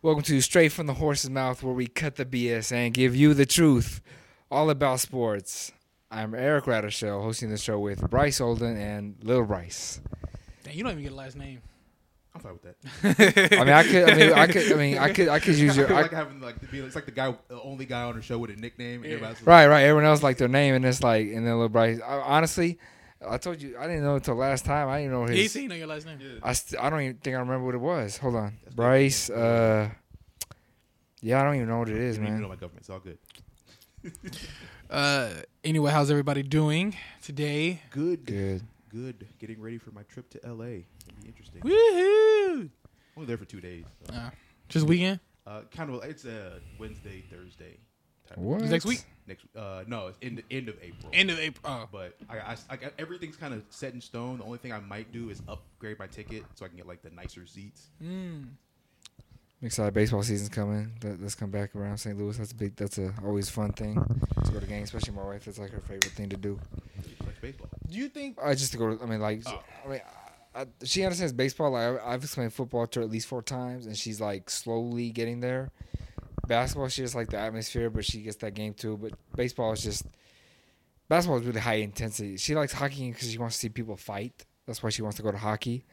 Welcome to Straight from the Horse's Mouth, where we cut the BS and give you the truth all about sports. I'm Eric Radishell, hosting the show with Bryce Olden and Lil Bryce. Dang, you don't even get a last name. I'm fine with that. I mean, I could, I mean, I could, I mean, I could, I could use your, feel I, like having like to be, it's like the guy, the only guy on the show with a nickname. And everybody else is right, right. Everyone else like their name, and it's like, and then Lil Bryce. I, honestly, I told you, I didn't know until last time. I didn't know Yeah, his. you say know your last name. Yeah. I, st- I don't even think I remember what it was. Hold on, Bryce. Uh, yeah, I don't even know what it is, You don't man. know my government. It's all good. Uh, anyway, how's everybody doing today? Good, Good. good. Getting ready for my trip to LA. It'll be interesting. Woohoo! Only there for two days. So. Uh, just weekend. Uh, kind of. It's a Wednesday, Thursday. Type What? Next week? Next. Uh, no, it's in the end of April. End of April. Oh. But I, I, I got, everything's kind of set in stone. The only thing I might do is upgrade my ticket so I can get like the nicer seats. Mm. I'm excited. Baseball season's coming. Let, let's come back around St. Louis. That's a big. That's a always fun thing to go to games, especially my wife. That's like her favorite thing to do. She baseball. Do you think? I just to go. To, I mean, like, Oh. I mean, I, I, she understands baseball. Like I've explained football to her at least four times, and she's like slowly getting there. Basketball, she just like the atmosphere, but she gets that game too. But baseball is just basketball is really high intensity. She likes hockey because she wants to see people fight. That's why she wants to go to hockey.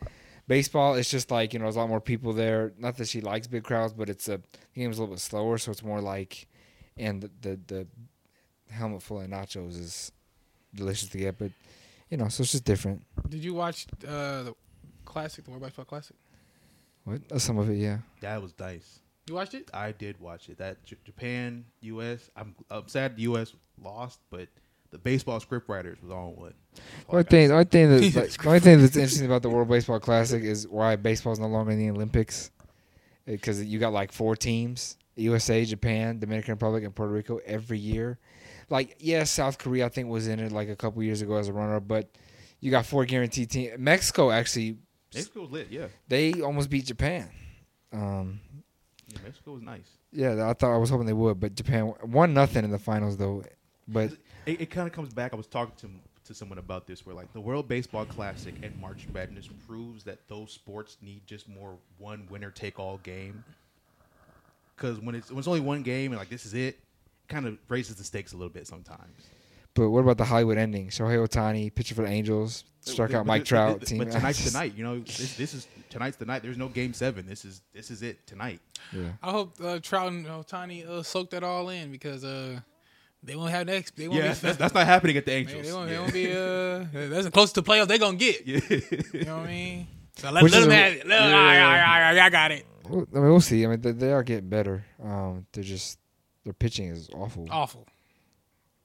Baseball, it's just like you know, there's a lot more people there. Not that she likes big crowds, but it's a the game's a little bit slower, so it's more like, and the the, the helmet full of nachos is delicious to get, but you know, so it's just different. Did you watch uh, the classic, the World Baseball Classic? What? Uh, Some of it, yeah. That was nice. You watched it? I did watch it. That J- Japan, U.S. I'm I'm sad the U.S. lost, but the baseball scriptwriters was on one. That's all One I thing, one thing that, like, the only thing that's interesting about the World Baseball Classic is why baseball's no longer in the Olympics, because you got like four teams: USA, Japan, Dominican Republic, and Puerto Rico every year. Like, yes, South Korea I think was in it like a couple years ago as a runner, but you got four guaranteed teams. Mexico actually, Mexico lit. Yeah. they almost beat Japan. Um, yeah, Mexico was nice. yeah, I thought I was hoping they would, but Japan won nothing in the finals though. But It, it kind of comes back. I was talking to to someone about this, where like the World Baseball Classic and March Madness proves that those sports need just more one winner take all game. Because when it's when it's only one game and like this is it, kind of raises the stakes a little bit sometimes. But what about the Hollywood ending? Shohei Ohtani, pitcher for the Angels, struck out Mike Trout. But, team. but tonight's tonight. You know, this, this is tonight's the night. There's no game seven. This is this is it tonight. Yeah. I hope uh, Trout and Ohtani uh, soak that all in because uh, they won't have next. They won't Yeah, be, that's, that's not happening at the man, Angels. they won't, they won't be. Uh, that's as close to playoffs they're gonna get. Yeah. You know what I mean? So let, Which let is them a- have it. Let, I, I, I, I got it. Well, I mean, we'll see. I mean, they, they are getting better. Um, they're just their pitching is awful. Awful.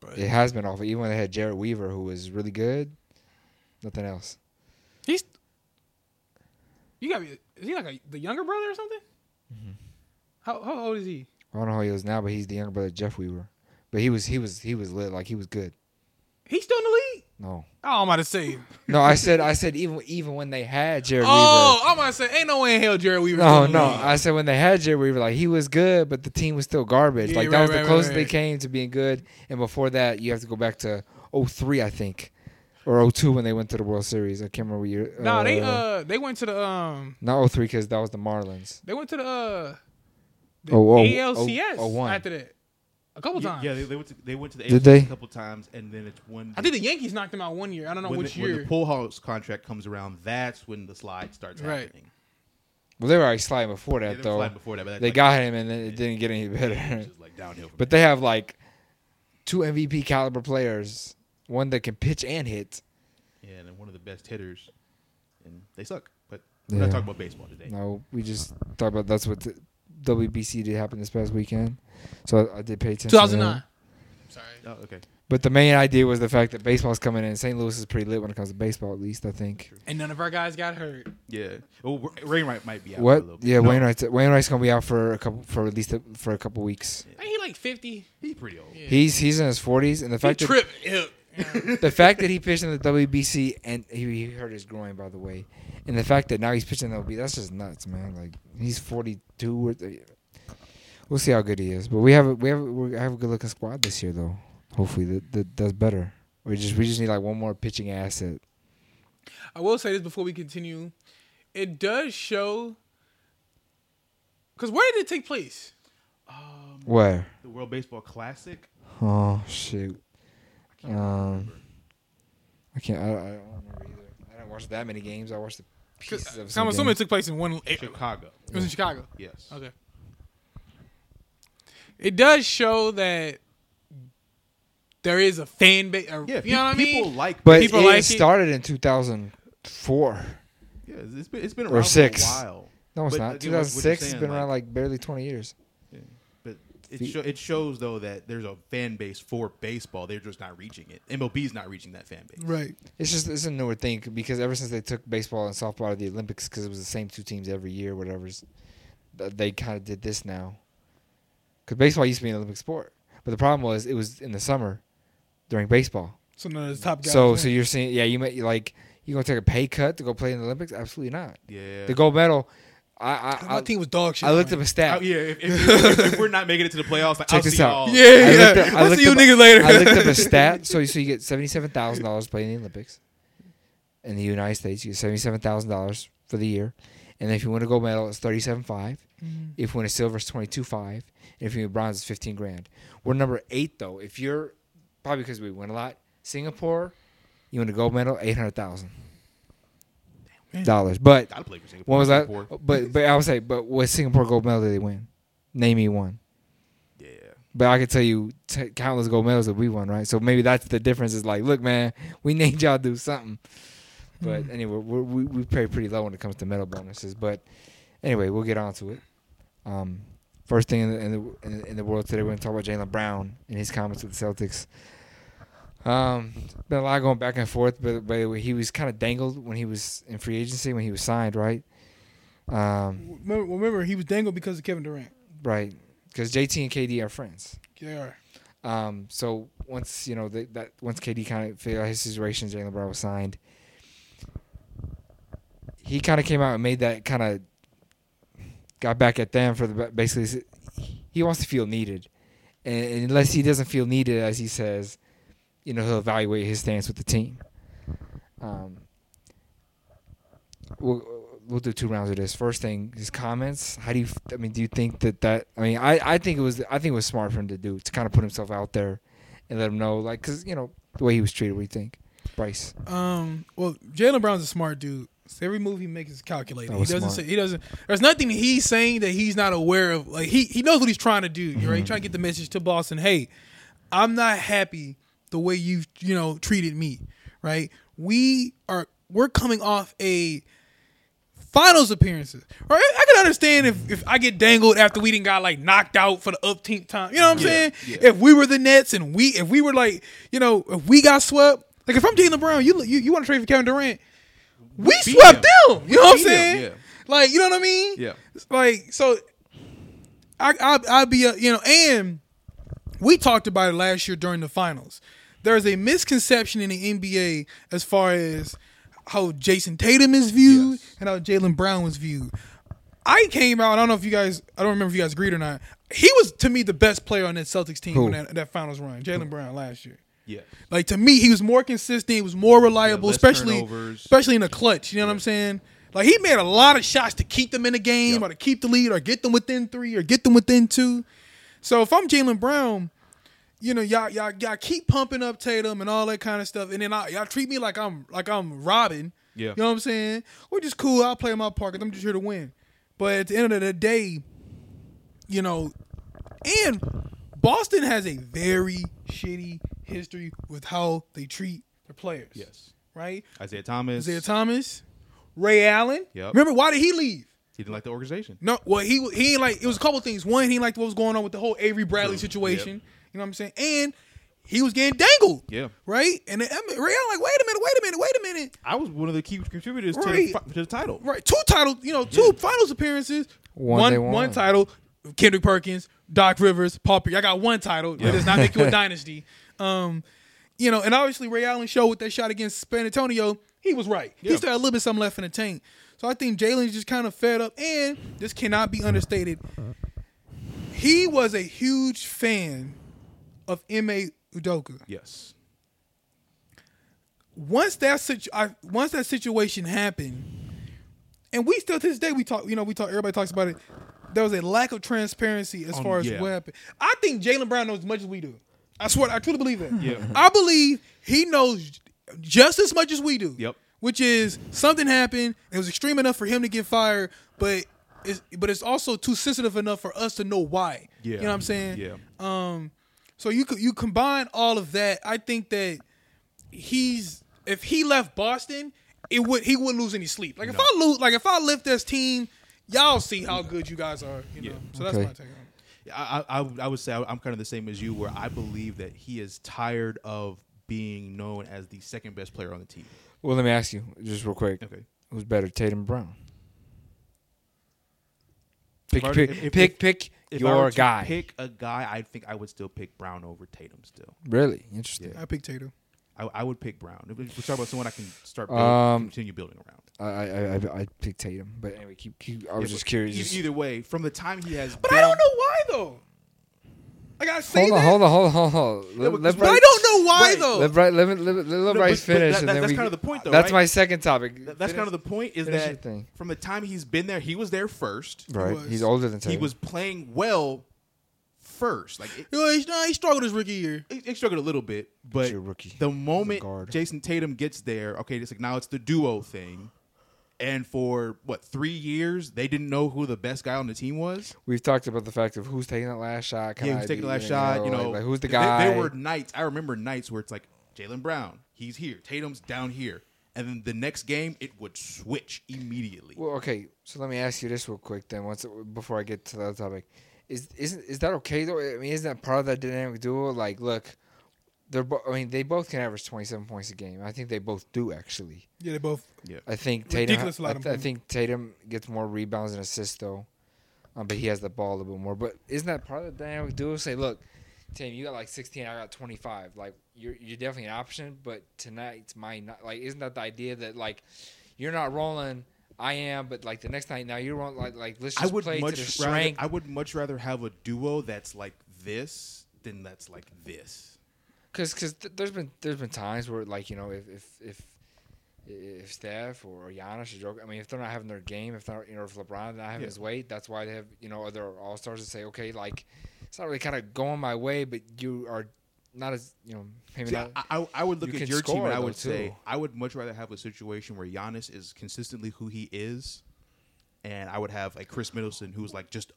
But It has been awful. Even when they had Jered Weaver, who was really good, nothing else. he's. You got. Is he like a, the younger brother or something? Mm-hmm. How how old is he? I don't know how he is now, but he's the younger brother of Jeff Weaver. But he was he was he was lit. Like he was good. He's still in the league. No, Oh, I'm about to say. no. I said I said even even when they had Jered Oh, I'm about to say. Ain't no way in hell Jerry Weaver. Weaver. No, still in the no. I said when they had Jered Weaver, like he was good, but the team was still garbage. Yeah, like right, that was right, the right, closest right. they came to being good. And before that, you have to go back to 03, I think, or 02 when they went to the World Series. I can't remember what year. Nah, they uh they went to the um not 03 because that was the Marlins. they went to the uh the Oh, oh, ALCS oh, oh, one. after that a couple times. yeah, they, they went to they went to the Did ALCS they? a couple times, and then it's when I think the Yankees knocked him out one year. I don't know when which the, when year. the Pujols contract comes around, that's when the slide starts Right. happening. Well, they were already sliding before Yeah, that they were though. sliding before that, but that's They like- got him, and then it didn't get any better. it's just like downhill. From but they have like two MVP caliber players, one that can pitch and hit. there. yeah, and one of the best hitters, and they suck. But we're Yeah. not talking about baseball today. No, we just talk about that's what the WBC did happen this past weekend. So I, I did pay attention. to that. 2009. Sorry. Oh, okay. But the main idea was the fact that baseball's coming in. St. Louis is pretty lit when it comes to baseball, at least I think. And none of our guys got hurt. Yeah. Well, Wainwright might be out for a What? little bit. Yeah, No, Wainwright's Wainwright's gonna be out for a couple for at least a, for a couple weeks. Ain't he like 50? He's pretty old. Yeah. He's he's in his forties, and the He fact that tripped. Yeah. Yeah. the fact that he pitched in the WBC and he, he hurt his groin, by the way, and the fact that now he's pitching in the LB, that's just nuts, man. Like he's forty two. Or th- we'll see how good he is, but we have a, we have a, we have a good looking squad this year, though. Hopefully that, that does better. We just we just need like one more pitching asset. I will say this before we continue. It does show Because where did it take place? Um, where? The World Baseball Classic. Oh shoot. I can't Um. I can't. I, I don't remember either. I didn't watch that many games. I watched the pieces of I'm some assuming it games. took place in one. It Chicago. It was in Chicago. Yes. Okay. It does show that there is a fan base. Yeah. you know what I people mean? like. But people it like it. started in 2004. yeah, it's been it's been Or around six. for a while. No, it's But not. again, what- what you're 2006. It's saying, been around like- like barely 20 years. But it, Fe- sho- it shows though that there's a fan base for baseball. They're just not reaching it. MLB's not reaching that fan base. Right. It's just it's a newer thing because ever since they took baseball and softball out of the Olympics because it was the same two teams every year, whatever's, they kind of did this now. Because baseball used to be an Olympic sport, but the problem was it was in the summer during baseball. So none of the top guys. So win. so you're saying yeah you may like you gonna take a pay cut to go play in the Olympics? Absolutely not. Yeah. The gold medal, I I, my I, team was dog shit. I looked man. up a stat. Oh, yeah, if, if, if, if we're not making it to the playoffs, like, Check I'll this see out. y'all. Yeah, I yeah. looked up- I I'll see you up- niggas later. I looked up a stat. So you so you get seventy seven thousand dollars playing in the Olympics. In the United States, you get seventy seven thousand dollars for the year, and if you win a gold medal, it's thirty seven five. Mhm. If you win a silver, it's twenty two five. And if you win bronze, it's fifteen grand. We're number eight though. If you're probably because we win a lot. Singapore, you win a gold medal, eight hundred thousand dollars. But Gotta play for Singapore. what was that? Singapore. But but I would say, but what Singapore gold medal did they win? Name me one. Yeah. But I could tell you t- countless gold medals that we won, right? So maybe that's the difference. Is like, look, man, we need y'all to do something. But Mm. anyway, we're, we we pay pretty low when it comes to medal bonuses. But anyway, we'll get on to it. Um, first thing in the in the, in the, in the world today, we're going to talk about Jaylen Brown and his comments with the Celtics. Um, been a lot going back and forth, but but he was kind of dangled when he was in free agency when he was signed, right? Um, Remember, remember, he was dangled because of Kevin Durant. right, because JT and KD are friends. They are. Um, so once you know that, that once KD kind of figured out his situation, Jaylen Brown was signed. He kind of came out and made that kind of got back at them for the basically he wants to feel needed, and unless he doesn't feel needed, as he says, you know he'll evaluate his stance with the team. Um, we'll we'll do two rounds of this. First thing, his comments. How do you? I mean, do you think that that? I mean, I I think it was I think it was smart for him to do to kind of put himself out there and let him know, like, because you know the way he was treated. What do you think, Bryce? Um. Well, Jaylen Brown's a smart dude. So every move he makes is calculated. He doesn't say he doesn't. There's nothing he's saying that he's not aware of. Like he he knows what he's trying to do. Right, He's trying to get the message to Boston. Hey, I'm not happy the way you've you know treated me. Right. We are we're coming off a finals appearances. Right. I can understand if, if I get dangled after we didn't got like knocked out for the upteenth time. You know what I'm Yeah, saying? yeah. If we were the Nets and we if we were like you know if we got swept. Like if I'm Jaylen Brown, you you, you want to trade for Kevin Durant? We beat swept them. You know what I'm saying? yeah. Like you know what I mean? Yeah. Like so, I I I'd be a, you know, and we talked about it last year during the finals. There's a misconception in the NBA as far as how Jayson Tatum is viewed Yes. and how Jaylen Brown was viewed. I came out. I don't know if you guys. I don't remember if you guys agreed or not. He was to me the best player on that Celtics team when that, that finals run. Jaylen Brown last year. Yeah. Like to me, he was more consistent. He was more reliable, less especially turnovers. especially in the clutch. You know what I'm saying? Like he made a lot of shots to keep them in the game, Yep. or to keep the lead, or get them within three, or get them within two. So if I'm Jaylen Brown, you know y'all y'all y'all keep pumping up Tatum and all that kind of stuff, and then I, y'all treat me like I'm like I'm Robin. Yeah. You know what I'm saying? Which is cool. I'll play my part 'cause I'm just here to win. But at the end of the day, you know, and Boston has a very shitty history with how they treat their players. Yes. Right? Isaiah Thomas. Isaiah Thomas, Ray Allen. Yep. Remember why did he leave? He didn't like the organization. No, well he he ain't like it was a couple things. One, he liked what was going on with the whole Avery Bradley True. situation. Yep. You know what I'm saying? And he was getting dangled. Yeah. Right? And then, I mean, Ray Allen like, wait a minute, wait a minute, wait a minute. I was one of the key contributors to, the, to the title. Right, two titles, you know, two finals appearances, One they one won. one title. Kendrick Perkins, Doc Rivers, Paul Pierce. I got one title. That does not make you a dynasty. Um, you know, and obviously Ray Allen showed with that shot against San Antonio, he was right. He Yeah. still had a little bit something left in the tank. So I think Jaylen's just kind of fed up, and this cannot be understated. He was a huge fan of Ime Udoka. Yes. once that situ- I, once that situation happened, and we still to this day we talk, you know, we talk. Everybody talks about it. there was a lack of transparency as On- far as yeah. what happened. I think Jaylen Brown knows as much as we do. I swear, I truly believe that. Yeah. I believe he knows just as much as we do. Yep. Which is something happened. It was extreme enough for him to get fired, but it's but it's also too sensitive enough for us to know why. Yeah. You know what I'm saying? Yeah. Um, so you could you combine all of that. I think that he's if he left Boston, it would he wouldn't lose any sleep. Like if No. I lose, like if I lift this team, y'all see how good you guys are. You know, Yeah. so that's Okay. my take on it. I, I, I would- say I'm kind of the same as you, where I believe that he is tired of being known as the second best player on the team. Well, let me ask you just real quick. Okay. Who's better, Tatum Brown? Pick, If pick, if- if- pick, pick If I were your to guy. pick a guy, I think I would still pick Brown over Tatum. Still, really interesting. I pick Tatum. I, I would pick Brown. If we talk about someone I can start building, Um, continue building around. I, I, I, I pick Tatum, but anyway, keep, keep. I was Yeah, just but curious. e- Either way, from the time he has, But been, I don't know why though. Like I say hold on, that, hold on, hold on, hold on. Let, but- let but I don't know why Right. though. let, Bryce, let, me- let, let, let No, Bryce but- but finish, that- and that- then that's we. kind of the point, though, That's right? my second topic. Th- that's Finish- kind of the point. Is that thing. from the time he's been there, he was there first. right. was. He's older than He was playing well first. Like it, You he, nah, he struggled his rookie year. he, he struggled a little bit, but rookie. the moment. Jayson Tatum gets there, okay, it's like now it's the duo thing. And for what three years, they didn't know who the best guy on the team was. We've talked about the fact of who's taking that last shot. Yeah, who's taking the last shot? You know, like, who's the guy? There were nights. I remember nights where it's like Jaylen Brown, he's here, Tatum's down here, and then the next game it would switch immediately. Well, okay. So let me ask you this real quick then. Once before I get to the other topic, is isn't is that okay though? I mean, isn't that part of that dynamic duo? Like, look, they're. Bo- I mean, they both can average twenty seven points a game. I think they both do actually. Yeah, they both. yeah, I think Tatum. Ridiculous I, amount of I think Tatum gets more rebounds and assists though, um, but he has the ball a little bit more. But isn't that part of the dynamic duo? Say, look, Tatum, you got like sixteen. I got twenty five. Like, you're you're definitely an option, but tonight's my not. Like, isn't that the idea that like you're not rolling? I am, but like the next night, now you're rolling. Like, like let's I would play to the much rather. strength. I would much rather have a duo that's like this than that's like this. Because cause th- there's been there's been times where like you know if if if if Steph or Giannis or Joker, I mean if they're not having their game, if they're you know if LeBron not having Yeah. his weight, that's why they have you know other All Stars to say okay like it's not really kind of going my way, but you are not as you know maybe See, not. I, I, would look you at your team and I would say too. I would much rather have a situation where Giannis is consistently who he is, and I would have a Khris Middleton who's like just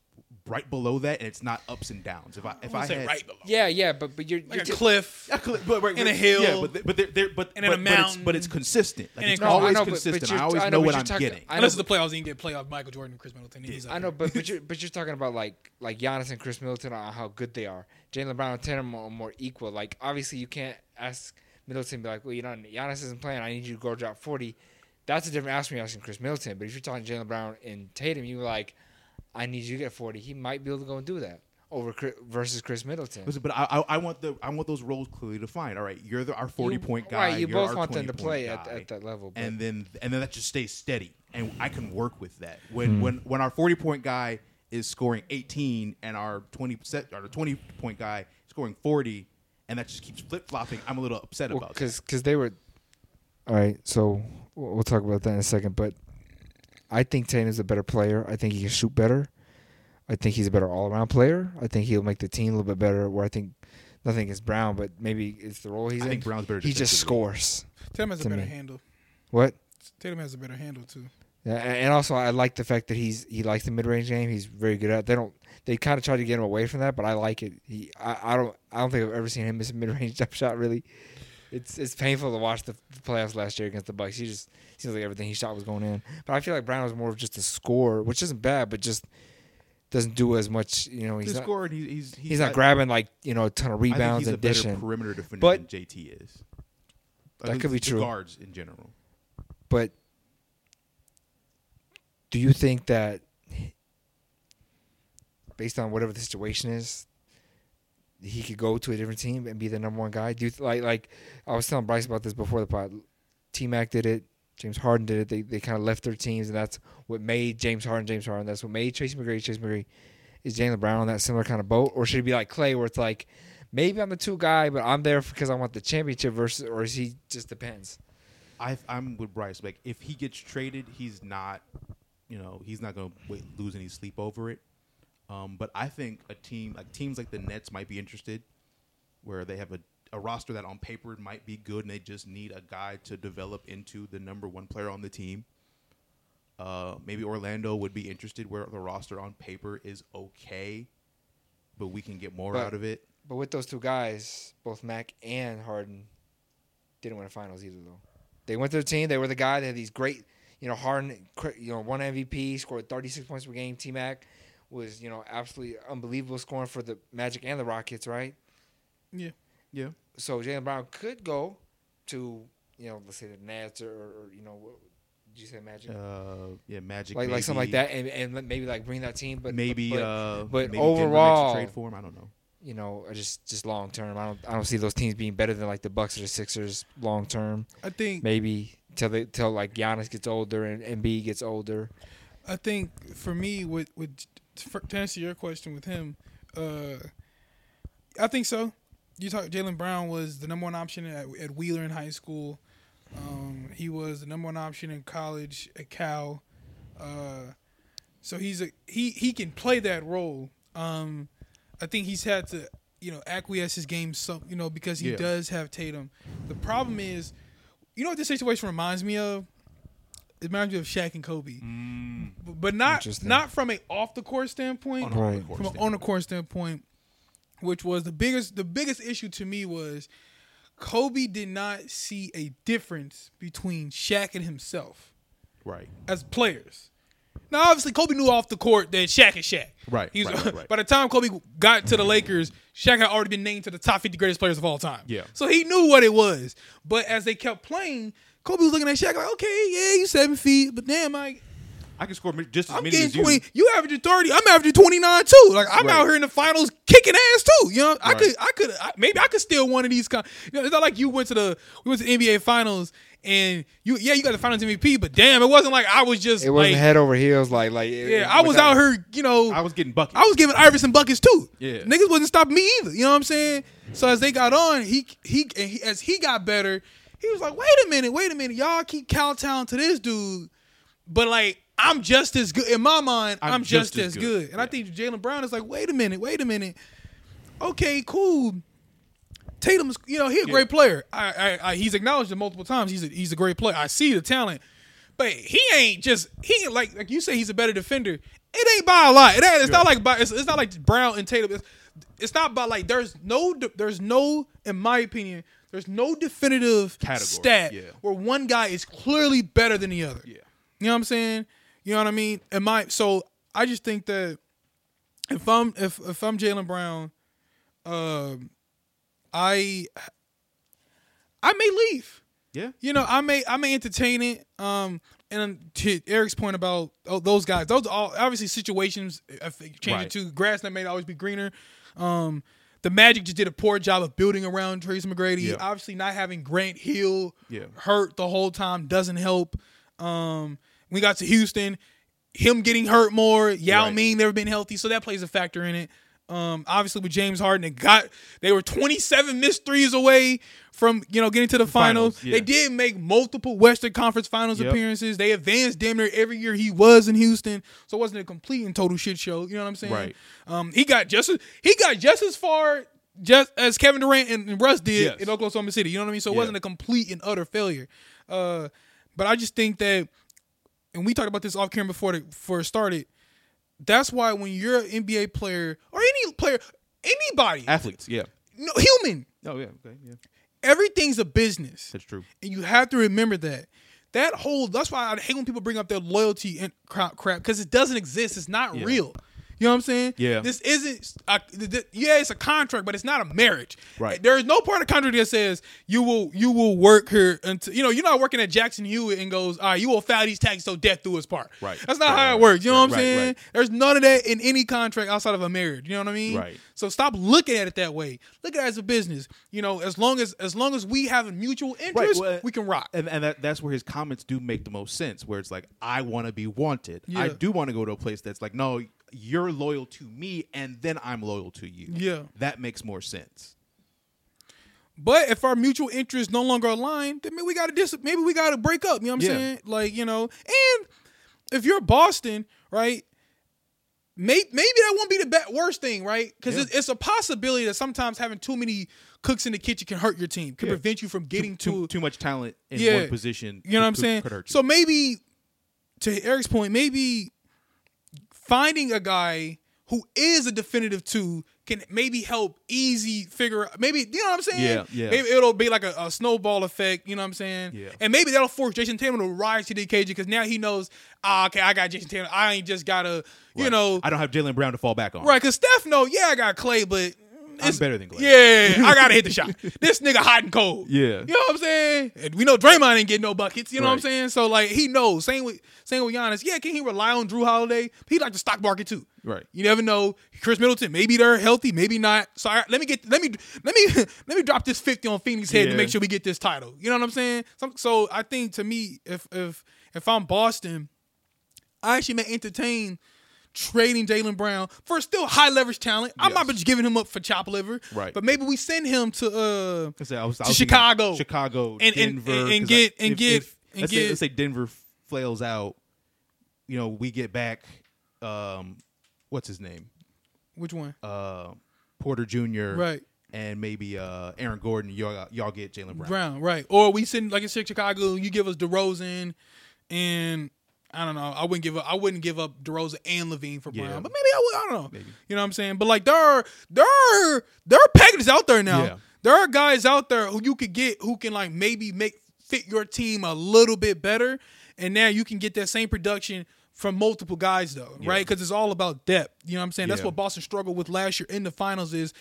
right below that, and it's not ups and downs. If I if I, I say had right below. yeah, yeah, but but you're, Like you're a cliff. Yeah, cl- but, right, In a hill. yeah, but but they're, they're, but And in but, a but it's, mountain. but it's consistent. Like it's in- No, I always know, but- but consistent. I always I know, know, what I'm talking- getting. I know, Unless it's but- the playoffs, you can get playoff Michael Jordan and Khris Middleton. and he's I know, but but you're but you're talking about like like Giannis and Khris Middleton on how good they are. Jaylen Brown and Tatum are more equal. Like obviously you can't ask Middleton be like, well, you know, Giannis isn't playing. I need you to go drop forty. That's a different ask me asking Khris Middleton. But if you're talking Jaylen Brown and Tatum, you're like, I need you to get forty. He might be able to go and do that over Khris, versus Khris Middleton. Listen, but I, I I want the I want those roles clearly defined. All right, you're the our forty You- point guy. Right, you you're both want them to play at, at that level. But and then and then that just stays steady, and I can work with that. When Hmm. when when our forty point guy is scoring eighteen, and our twenty set our twenty point guy scoring forty, and that just keeps flip flopping, I'm a little upset about that. because because they were. All right, so we'll we'll talk about that in a second. But I think Tatum's a better player. I think he can shoot better. I think he's a better all around player. I think he'll make the team a little bit better. Where I think nothing is Brown, but maybe it's the role he's I in. I think Brown's better. he just scores. Tatum has a to better me. handle. What? Tatum has a better handle too. Yeah, and and also I like the fact that he's he likes the mid range game. He's very good at. It. They don't. They kind of try to get him away from that, but I like it. He, I, I don't, I don't think I've ever seen him miss a mid range jump shot. Really, it's it's painful to watch the, the playoffs last year against the Bucks. He just seems like everything he shot was going in. But I feel like Brown was more of just a scorer, which isn't bad, but just doesn't do as much. You know, he's He's not, scoring. He's he's, he's not grabbing like you know a ton of I think rebounds he's and dishing. perimeter defender But- than JT is. I That could be true. Guards in general. But do you think that based on whatever the situation is, he could go to a different team and be the number one guy? Do like like I was telling Bryce about this before the pod. T Mac did it. James Harden did it. They they kind of left their teams, and that's what made James Harden James Harden. That's what made Tracy McGrady Tracy McGrady. Is Jaylen Brown on that similar kind of boat, or should it be like Klay, where it's like maybe I'm the two guy, but I'm there because I want the championship, versus, or is he just depends? I, I'm with Bryce. Like, if he gets traded, he's not, you know, he's not going to wait, lose any sleep over it. Um, but I think a team like teams like the Nets might be interested, where they have a, a roster that on paper might be good, and they just need a guy to develop into the number one player on the team. Uh, maybe Orlando would be interested, where the roster on paper is okay, but we can get more But- out of it. But with those two guys, both Mac and Harden didn't win a finals either, though. They went to the team. They were the guy. They had these great, you know, Harden, you know, one MVP, scored 36 points per game. T Mac was, you know, absolutely unbelievable scoring for the Magic and the Rockets, right? Yeah. Yeah, So Jaylen Brown could go to, you know, let's say the Nets or, or you know, what did you say Magic? uh, yeah, Magic, like like something like that, and, and maybe like bring that team, but maybe, but, uh, but maybe Denver makes overall- trade for him. I don't know. you know, just just long term. I don't I don't see those teams being better than like the Bucks or the Sixers long term. I think Maybe till they till like Giannis gets older and and B gets older. I think for me, with with for, to answer your question with him, uh, I think so. You talk. Jaylen Brown was the number one option at, at Wheeler in high school. Um, he was the number one option in college at Cal. Uh, so he's a he he can play that role. Um, I think he's had to you know acquiesce his game some you know because he Yeah. does have Tatum. The problem is, you know what this situation reminds me of? It reminds me of Shaq and Kobe, but, but not not from a off the court standpoint, On Right. from an on the court standpoint, which was the biggest the biggest issue to me was Kobe did not see a difference between Shaq and himself Right. as players. Now, obviously, Kobe knew off the court that Shaq is Shaq. Right, He's, right, right, right. By the time Kobe got to the Lakers, Shaq had already been named to the top 50 greatest players of all time. Yeah. So he knew what it was. But as they kept playing, Kobe was looking at Shaq like, okay, yeah, you seven feet, but damn, I, I can score just as I'm many as you. 20. You averaging 30. I'm averaging 29 too. Like I'm Right. out here in the finals kicking ass too. You know, I Right. could, I could, I, maybe I could steal one of these. Con- you know, it's not like you went to the, we went to the NBA finals and you, yeah, you got the finals MVP, but damn, it wasn't like I was just It wasn't like, head over heels like like yeah, I was out here, you know, I was getting buckets. I was giving Iverson buckets too. Yeah. niggas wasn't stopping me either. You know what I'm saying? So as they got on, he he, and he as he got better, he was like, wait a minute, wait a minute, y'all keep kowtowing to this dude, but like I'm just as good in my mind. I'm, I'm just, just as good, good. and I think Jaylen Brown is like, wait a minute, wait a minute. Okay, cool. Tatum's, you know, he a great player. I, I, I, he's acknowledged it multiple times. He's a, he's a great player. I see the talent, but he ain't just he ain't like like you say he's a better defender. It ain't by a lot. It ain't, it's not like by, it's, it's not like Brown and Tatum. It's, it's not by like there's no there's no in my opinion there's no definitive Category, stat yeah. where one guy is clearly better than the other. Yeah. You know what I'm saying? You know what I mean? And my so I just think that if I'm if if I'm Jaylen Brown, um, I I may leave. yeah. You know, I may I may entertain it. Um, and to Eric's point about oh, those guys, those all obviously situations change Right. it to grass that may always be greener. Um, the Magic just did a poor job of building around Tracy McGrady. Yeah. Obviously, not having Grant Hill Yeah. hurt the whole time doesn't help. Um, we got to Houston, him getting hurt more. Yao Right. Ming never been healthy, so that plays a factor in it. Um, obviously with James Harden, it got they were 27 missed threes away from you know getting to the finals. finals, yeah. They did make multiple Western Conference Finals Yep. appearances. They advanced damn near every year he was in Houston, so it wasn't a complete and total shit show. You know what I'm saying? Right. Um, he got just as, he got just as far just as Kevin Durant and, and Russ did Yes. in Oklahoma City. You know what I mean? So it Yeah. wasn't a complete and utter failure. Uh, but I just think that, and we talked about this off camera before the, before it started. That's why when you're an NBA player or any player, anybody, Athletes. Yeah. no, human, Oh yeah. Okay. Yeah. everything's a business. That's true. And you have to remember that. That whole that's why I hate when people bring up their loyalty and crap crap because it doesn't exist. It's not Yeah. real. You know what I'm saying? Yeah. This isn't. A, yeah, it's a contract, but it's not a marriage. Right. There is no part of the contract that says you will you will work here until you know you're not working at Jackson Hewitt and goes all right you will file these taxes till death do us part. Right. That's not Right, how it works. You know right, what I'm right, saying? There's none of that in any contract outside of a marriage. You know what I mean? Right. So stop looking at it that way. Look at it as a business. You know, as long as as long as we have a mutual interest, well, we can rock. And and that, that's where his comments do make the most sense. Where it's like, I want to be wanted. Yeah. I do want to go to a place that's like, no, you're loyal to me, and then I'm loyal to you. Yeah. That makes more sense. But if our mutual interests no longer align, then maybe we got to dis- maybe we got to break up. You know what I'm Yeah. saying? Like you know, and if you're Boston, right? Maybe, maybe that won't be the be- worst thing, right? Because Yeah. it's, it's a possibility that sometimes having too many cooks in the kitchen can hurt your team, can Yeah. prevent you from getting too, to too much talent in one position. You know what I'm saying? could hurt you. So maybe, to Eric's point, maybe finding a guy who is a definitive two can maybe help easy figure. out Maybe you know what I'm saying? Yeah, yeah. Maybe it'll be like a, a snowball effect. You know what I'm saying? Yeah. And maybe that'll force Jayson Tatum to rise to the occasion because now he knows, ah, okay, I got Jayson Tatum. I ain't just gotta, you Right. know, I don't have Jaylen Brown to fall back on. right? Because Steph, know, yeah, I got Klay, but. I'm it's- better than Klay. Yeah, I gotta hit the shot. This nigga hot and cold. Yeah. You know what I'm saying? And we know Draymond ain't getting no buckets. You know what I'm saying? So like he knows. Same with same with Giannis. Yeah, can he rely on Jrue Holiday? He like the stock market too. Right. You never know. Khris Middleton, maybe they're healthy, maybe not. So I, let me get let me let me let me drop this 50 on Phoenix head to make sure we get this title. You know what I'm saying? So, so I think to me, if if if I'm Boston, I actually may entertain trading Jaylen Brown for still high leverage talent. I'm not just giving him up for chop liver. Right. But maybe we send him to uh I said, I was, To Chicago. Chicago, And- Denver, and- and get- and if- get- if- and let's, get- say, let's say Denver flails out. You know, we get back. Um, what's his name? which one? Uh, Porter Jr. Right. and maybe uh, Aaron Gordon. Y'all, y'all get Jaylen Brown. Brown, right. Or we send like I said, Chicago, you give us DeRozan and I don't know. I wouldn't give up I wouldn't give up DeRozan and LaVine for Brown. Yeah. But maybe I would I don't know. Maybe. You know what I'm saying? But like there are there are there are packages out there now. Yeah. There are guys out there who you could get who can like maybe make fit your team a little bit better. And now you can get that same production from multiple guys though, Yeah. right? Because it's all about depth. You know what I'm saying? That's what Boston struggled with last year in the finals is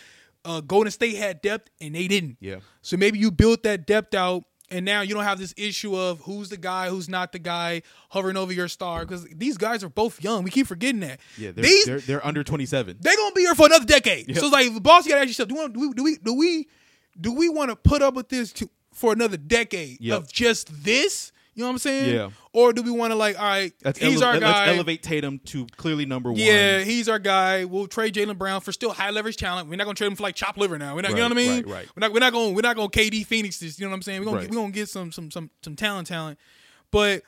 uh, Golden State had depth and they didn't. Yeah. So maybe you built that depth out, and now you don't have this issue of who's the guy, who's not the guy, hovering over your star. Because these guys are both young. We keep forgetting that. Yeah, they're, these they're they're under 27. they're gonna be here for another decade. Yep. So it's like, the boss, you gotta ask yourself: Do, want, do we do we do we do we want to put up with this to, for another decade Yep. of just this? You know what I'm saying? Yeah. Or do we want to like, all right, Let's, he's ele- our guy. let's elevate Tatum to clearly number one. Yeah, he's our guy. We'll trade Jaylen Brown for still high leverage talent. We're not gonna trade him for like chop liver now. We're not, you know what I mean? right, right. We're not we're not gonna we're not gonna KD Phoenix this. You know what I'm saying? We're gonna Right. we're gonna get some some some some talent talent, but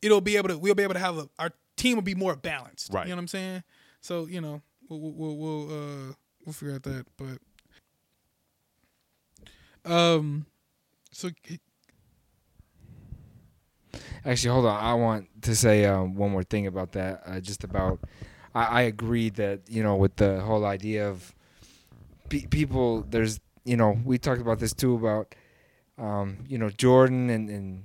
it'll be able to we'll be able to have a our team will be more balanced. Right. You know what I'm saying? So you know we'll we'll we'll, we'll uh we'll figure out that, but um so Actually, hold on. I want to say um, one more thing about that. Uh, just about, I, I agree that you know with the whole idea of pe- people. There's you know we talked about this too about um, you know Jordan and and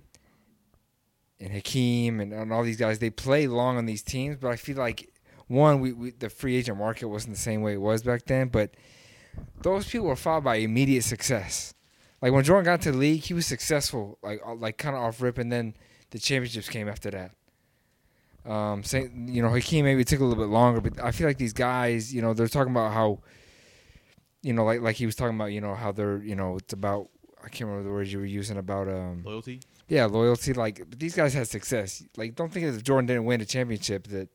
and Hakeem and, and all these guys. They play long on these teams, but I feel like one, we, we the free agent market wasn't the same way it was back then. But those people were followed by immediate success. Like when Jordan got to the league, he was successful, like uh, like kind of off rip, and then the championships came after that. Um, saying you know Hakeem maybe took a little bit longer, but I feel like these guys, you know, they're talking about how, you know, like like he was talking about, you know, how they're, you know, it's about I can't remember the words you were using about um Loyalty. yeah loyalty. Like but these guys had success. Like don't think that if Jordan didn't win a championship that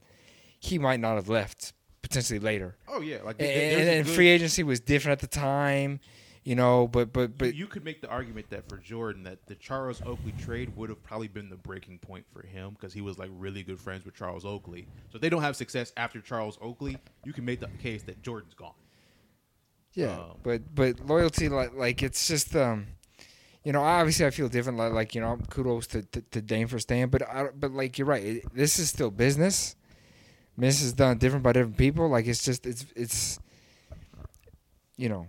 he might not have left potentially later. Oh yeah, like And, there- there's a and good- free agency was different at the time, you know. But but but you, could make the argument that for Jordan, that the Charles Oakley trade would have probably been the breaking point for him because he was like really good friends with Charles Oakley. So if they don't have success after Charles Oakley, you can make the case that Jordan's gone. Yeah, Um, but but loyalty, like like it's just um, you know, obviously I feel different. Like, like you know, kudos to, to to Dame for staying, but I, but like you're right, it, this is still business. Business is done different by different people. Like it's just it's it's, you know,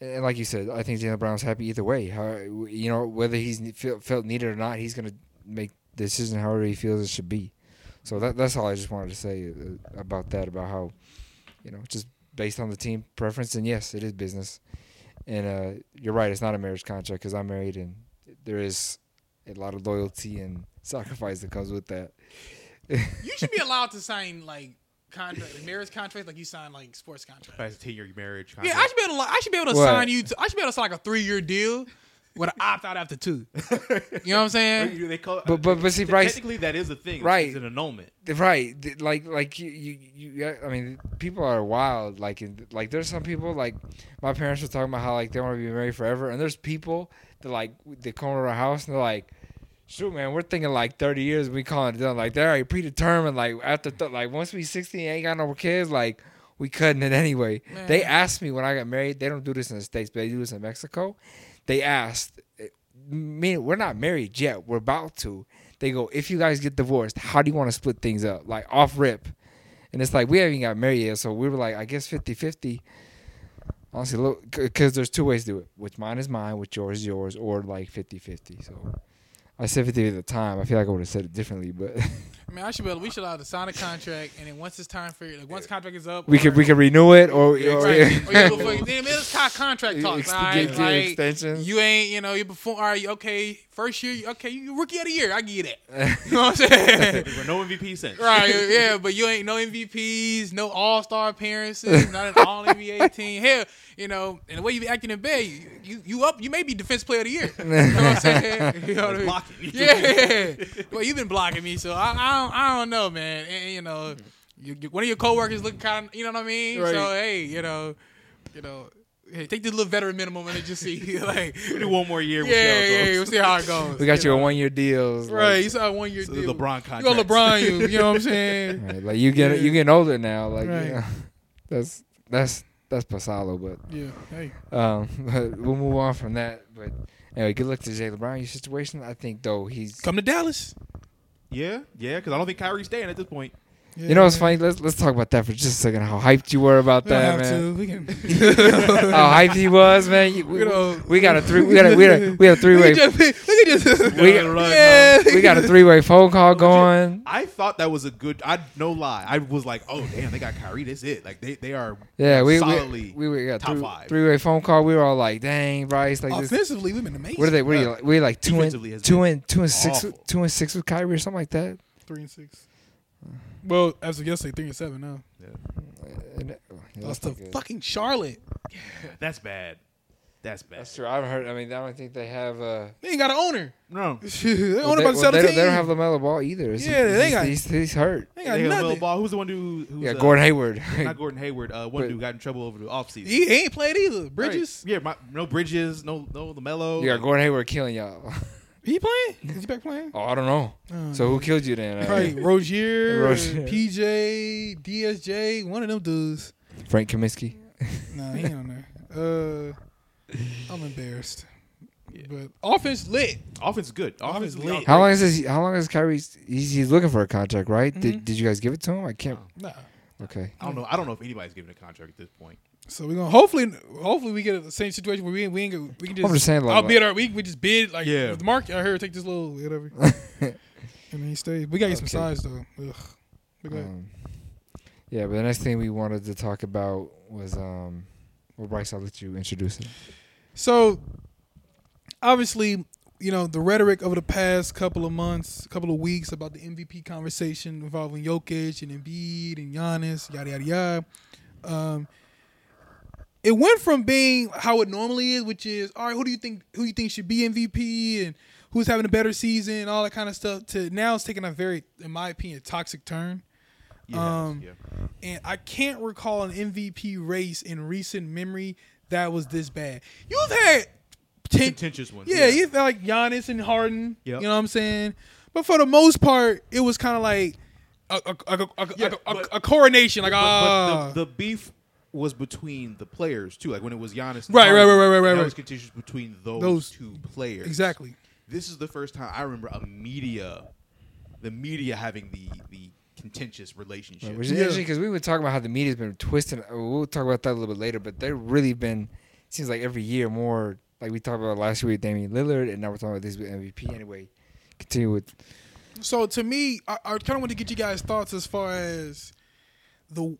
and like you said, I think Jaylen Brown's happy either way. How you know whether he's felt needed or not, he's gonna make the decision however he feels it should be. So that that's all I just wanted to say uh, about that. About how, you know, just based on the team preference. And yes, it is business. And uh, you're right, it's not a marriage contract because I'm married, and there is a lot of loyalty and sacrifice that comes with that. you should be allowed to sign like contract marriage contract, like you sign like sports contracts. If I ten year marriage. Yeah, contract. I should be able to. I should be able to What? sign you. To, I should be able to sign like a three year deal with an opt out after two. You know what I'm saying? They call, But- but- but see, Bryce- technically that is a thing. Right. It's an annulment. Right, like like you, you, you yeah, I mean, people are wild. Like, in, like there's some people like my parents were talking about how like they want to be married forever, and there's people that like they come over our house and they're like, Shoot, man, we're thinking like 30 years. We calling it done. Like they're already predetermined. Like after, th- like once we 60 and ain't got no more kids, like we cutting it anyway. They asked me when I got married. They don't do this in the states, but they do this in Mexico. They asked, eh, me, we're not married yet. We're about to. They go, if you guys get divorced, how do you want to split things up? Like off rip. And it's like we haven't even got married yet, so we were like, I guess 50-50. Honestly, look, because there's two ways to do it. Which mine is mine, which yours is yours, or like 50-50. So I said 50 at the time. I feel like I would have said it differently, but I mean, I should be able, we should allow to sign a contract, and then once it's time for like once contract is up, we or- could we could renew it, or, or Right. Or you before, then it's contract talks. Ex- all right? get- get Like, extensions. you ain't, you know, you before. All right, okay, first year, okay, you rookie of the year. I give you that. You know what I'm saying? No MVP since. right? Yeah, but you ain't no MVPs, no All Star appearances, not an All NBA team. Hell, you know, and the way you be acting in bed, you, you you up, you may be Defense Player of the Year. You know what I'm saying? You know what I mean? Blocking. Yeah, well, you've been blocking me, so I, I don't, I don't know, man. And, you know, you, you- one of your coworkers looking kind of, you know what I mean. Right. So hey, you know, you know, hey, take this little veteran minimum and then just see, like, We do one more year. yeah, We'll see how it yeah, goes. we'll see how it goes. we got you know? a one year deals. Right, Like, you saw a one year So the deal. LeBron You contract. go LeBron, you, you know what I'm saying? right, like you get you getting older now. Like Right. you know, that's that's that's Pasalo, but Yeah, hey. um, but we'll move on from that. But anyway, good luck to Jay LeBron. Your situation, I think though he's. Come to Dallas. Yeah, yeah, because I don't think Kyrie's staying at this point. You know what's funny? Let's let's talk about that for just a second. How hyped you were about We don't that, have man. to. We can. How hyped he was, man. You- We, You we got a three. We got a we got a, we got a three way. Look just, look just. We Gotta yeah, we got a three way phone call going. I thought that was a good. I no lie. I was like, oh damn, they got Kyrie. That's it. Like they they are. Yeah, we solidly we, we, we got top three, five. three way phone call. We were all like, "Dang, Bryce, like this." Offensively, we've been amazing. What are they? What are you? Like, we like two and two and two and six, awful. two and six with Kyrie or something like that. Three and six. Well, as of yesterday, three and seven now. And, oh, yeah, Lost that's to good. fucking Charlotte. That's bad. That's bad. That's true. I haven't heard. I mean, I don't think they have. Uh, They ain't got an owner. No, they well, own they, about well, sell they, the don't, they don't have team. LaMelo Ball either. Is he- Yeah, they he's, got- he's, he's hurt. They they got got nothing. Melo Ball. Who's the one who? Who's, Yeah, uh, Gordon Hayward. Not Gordon Hayward. Uh, one But- dude who got in trouble over the offseason. He, he ain't played either. Bridges. Right. Yeah, my, no Bridges, no no LaMelo. Yeah, like, Gordon Hayward killing y'all. He playing? Is he back playing? oh, I don't know. Oh, So who killed you then? Uh, Probably Rozier, Rozier. PJ, DSJ, one of them dudes. Frank Kaminsky. Nah, he ain't on there. Uh, I'm embarrassed. But offense lit. Offense good. Offense Offense is lit. How long is this? How long is Kyrie? He's, he's looking for a contract, right? Mhm. Did Did you guys give it to him? I can't. Nah. Okay. I don't know. I don't know if anybody's giving a contract at this point. So we're gonna hopefully hopefully we get the same situation where we ain't, we ain't gonna- we can just, I'm just saying, like, I'll bid our we we just bid like Yeah. with the market. I heard take this little whatever. and he stays. We gotta get some size though. Ugh. But go ahead. Um, yeah, but the next thing we wanted to talk about was um. Well, Bryce, I'll let you introduce it. So obviously, you know, the rhetoric over the past couple of months, couple of weeks about the MVP conversation involving Jokic and Embiid and Giannis, yada yada yada. Um, it went from being how it normally is, which is all right. Who do you think? Who you think should be MVP and who's having a better season, all that kind of stuff. To now, it's taking a very, in my opinion, toxic turn. Yeah, Um, yeah. And I can't recall an MVP race in recent memory that was this bad. You've had ten, contentious one. yeah, you felt like Giannis and Harden. Yep. You know what I'm saying? But for the most part, it was kind of like a, a, a, a, Yeah, a, a, but- a coronation. Like, ah, but the, the beef was between the players too. Like when it was Giannis. And Right, right, Harden, right, right, right, That right. was contentious between those, Those- two players. exactly. This is the first time I remember a media, the media having the the contentious relationship. Which is Yeah. interesting because we were talking about how the media's been twisting. uh, We'll talk about that a little bit later, but they've really been. Seems like every year more. Like we talked about last year with Damian Lillard, and now we're talking about this with MVP. Anyway, continue with. So to me, I, I kind of want to get you guys' thoughts as far as the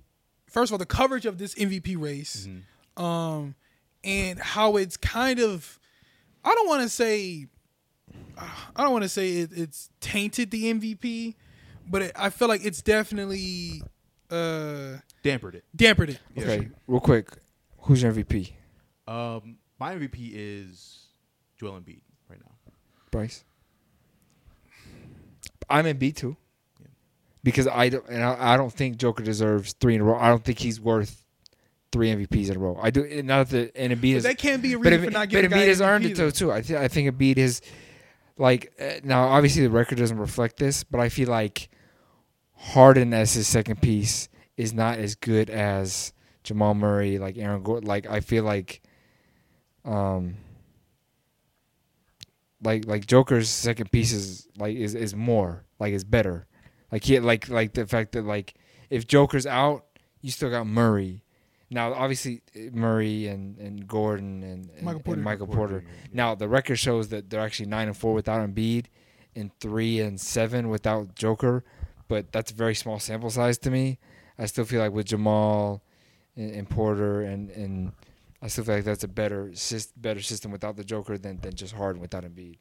first of all the coverage of this MVP race, Mm-hmm. um, and how it's kind of I don't want to say I don't want to say it, it's tainted the MVP, but it, I feel like it's definitely uh, Dampered it. dampened it. Yeah. Okay, real quick, who's your MVP? Um, my MVP is Joel Embiid right now. Bryce. I'm in B two. Because I don't, and I, I don't think Joker deserves three in a row. I don't think he's worth three MVPs in a row. I do not that and Embiid But is that can't be a reason Embiid- for not but giving. Embiid has earned it though too. I think I think Embiid is like uh, now obviously the record doesn't reflect this, but I feel like Harden as his second piece is not as good as Jamal Murray, like Aaron Gordon. Like I feel like, um, like like Joker's second piece is like is is more like is better. Like he like like the fact that like if Joker's out, you still got Murray. Now obviously Murray and, and Gordon and, and Michael and Porter. Michael Porter. Now the record shows that they're actually nine and four without Embiid, and three and seven without Joker, but that's a very small sample size to me. I still feel like with Jamal and, and Porter and and I still feel like that's a better sys- better system without the Joker than than just Harden without Embiid.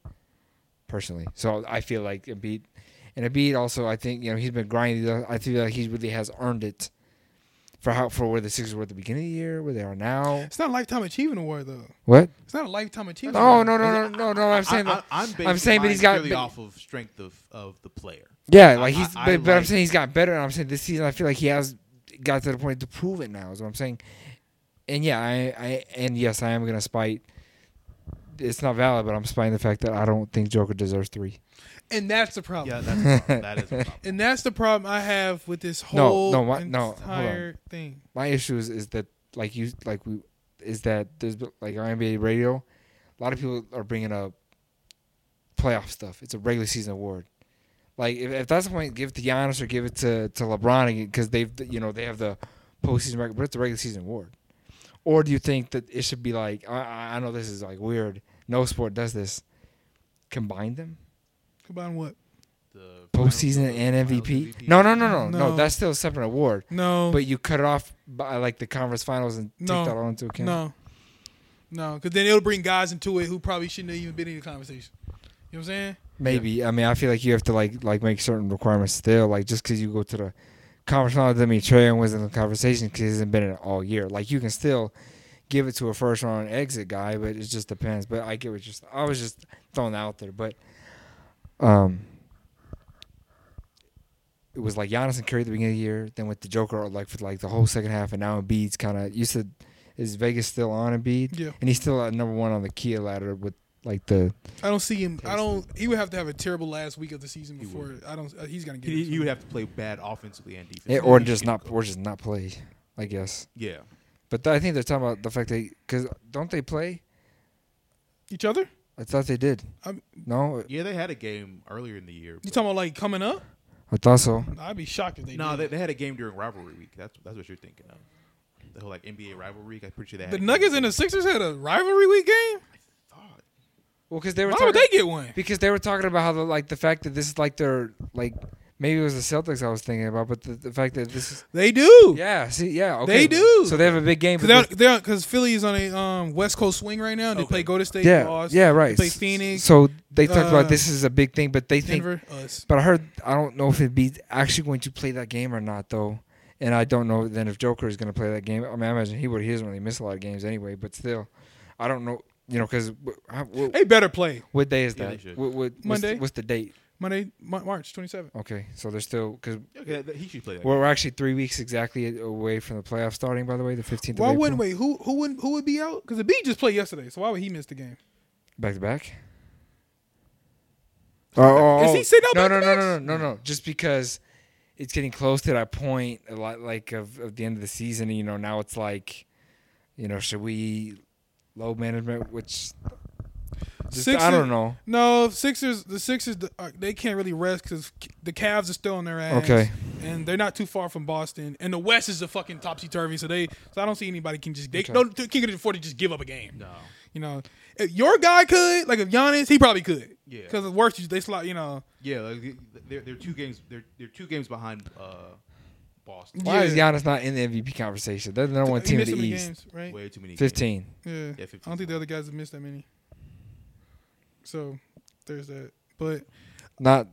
Personally, so I feel like Embiid and Embiid also I think you know he's been grinding. I feel like he really has earned it for how for where the Sixers were at the beginning of the year, where they are now. It's not a lifetime achievement award though. What? It's not a lifetime achievement. Award. no, no, no, no, no. I'm saying that. I, am I'm saying, but he's got- but- off of strength of, of the player. Yeah, like I- he's, I- but, I but I'm saying he's got better. And I'm saying this season, I feel like he has got to the point to prove it now. Is what I'm saying. And yeah, I, I, and yes, I am gonna spite. It's not valid, but I'm spiting the fact that I don't think Joker deserves three. And that's the problem. Yeah, that's that is a problem. And that's the problem I have with this No, whole no, no, hold on. entire thing. My issue is, is that like you like we is that there's like our NBA radio, a lot of people are bringing up playoff stuff. It's a regular season award. Like if, if that's the point, give it to Giannis or give it to to LeBron because they've you know they have the postseason record, but it's a regular season award. Or do you think that it should be like I- I, I know this is like weird. No sport does this. Combine them, Combine what? The postseason and finals MVP. No, no, no, no, no, No. That's still a separate award. No. But you cut it off by like the conference finals and take No. that all into account. no. No, because then it'll bring guys into it who probably shouldn't have even been in the conversation. You know what I'm saying? Maybe. I mean, I feel like you have to like like make certain requirements still. Like just because you go to the conference final doesn't mean Trae Young was in the conversation because he hasn't been in it all year. Like you can still give it to a first round exit guy, but it just depends. But I get what you're. I was just throwing that out there, but um, it was like Giannis and Curry at the beginning of the year. Then with the Joker, like for like the whole second half, and now Embiid's kind of. You said is Vegas still on Embiid? Yeah. and he's still at number one on the Kia ladder with like the I don't see him. I don't. He would have to have a terrible last week of the season before. I don't. Uh, he's gonna get. He, it. he would have to play bad offensively and Yeah, or just not, go. or just not play. I guess. Yeah. But I think they're talking about the fact that because don't they play? Each other? I thought they did. I'm- no, Yeah, they had a game earlier in the year. You talking about like coming up? I thought so. I'd be shocked if they. No, did. they, they had a game during rivalry week. That's that's what you're thinking of. The whole like NBA rivalry week. I'm pretty sure they the a Nuggets and the Sixers had a rivalry week game. I thought. Well, because they were Why talking, would they get one? because they were talking about how the like the fact that this is like their like maybe it was the Celtics I was thinking about, but the, the fact that this is They do. yeah, see, yeah, okay. They do. So they have a big game. Because but Philly is on a um, West Coast swing right now. They Okay. play Golden State, they- yeah, lost. yeah, right. They play Phoenix, So they talked uh, about this is a big thing, but they think Denver, us. But I heard I don't know if it'd be actually going to play that game or not though, and I don't know then if Joker is going to play that game. I mean, I imagine he would. He doesn't really miss a lot of games anyway, but still, I don't know. You know, because what, They better play what day is Yeah, they that? should. What, what, what's, Monday? What's the date? Monday, Ma- March 27th. Okay, so they're still because Okay, th- he should play that. we're, we're actually three weeks exactly away from the playoff starting. By the way, the fifteenth. Why of wouldn't April. wait? Who who would who would be out? Because the B just played yesterday, so why would he miss the game? Back to back. Oh, oh, Is oh. he sitting out No, no, no, back-to-backs? no, no, no, no. Just because it's getting close to that point, a lot like of, of the end of the season. You know, now it's like, you know, should we load management? Which just, I Sixers- don't know. No, Sixers. The Sixers the- uh, they can't really rest because the Cavs are still on their ass. Okay. and they're not too far from Boston. And the West is a fucking topsy turvy. So they, so I don't see anybody can just they Okay. don't can get afford to just give up a game. no. You know, if your guy could like if Giannis, he probably could. Yeah. Because the worst they slot. You know, Yeah, like, they're they're two games. They're they're two games behind uh, Boston. Why is Yeah. Giannis not in the MVP conversation? They're the number one he team in the East. games, right? Way too many. games. Fifteen. Yeah. Yeah, I don't think the other guys have missed that many. So there's that. But Not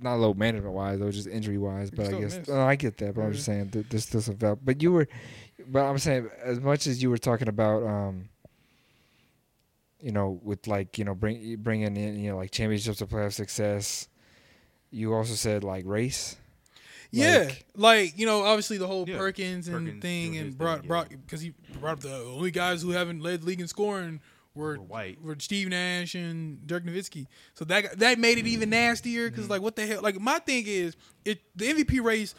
not low management wise though, just injury wise. But I guess miss. no, I get that. But I'm just saying that there's still some value. But you were, but I'm saying as much as you were talking about, um, you know, with like you know bring bringing in you know like championships or playoff success. You also said like race. yeah, Like- like you know, obviously the whole Yeah, Perkins and Perkins thing and brought thing, brought because he brought up the only guys who haven't led the league in scoring were, Were white. were Steve Nash and Dirk Nowitzki. So that that made it even nastier because Mm-hmm. like what the hell? Like my thing is, it the MVP race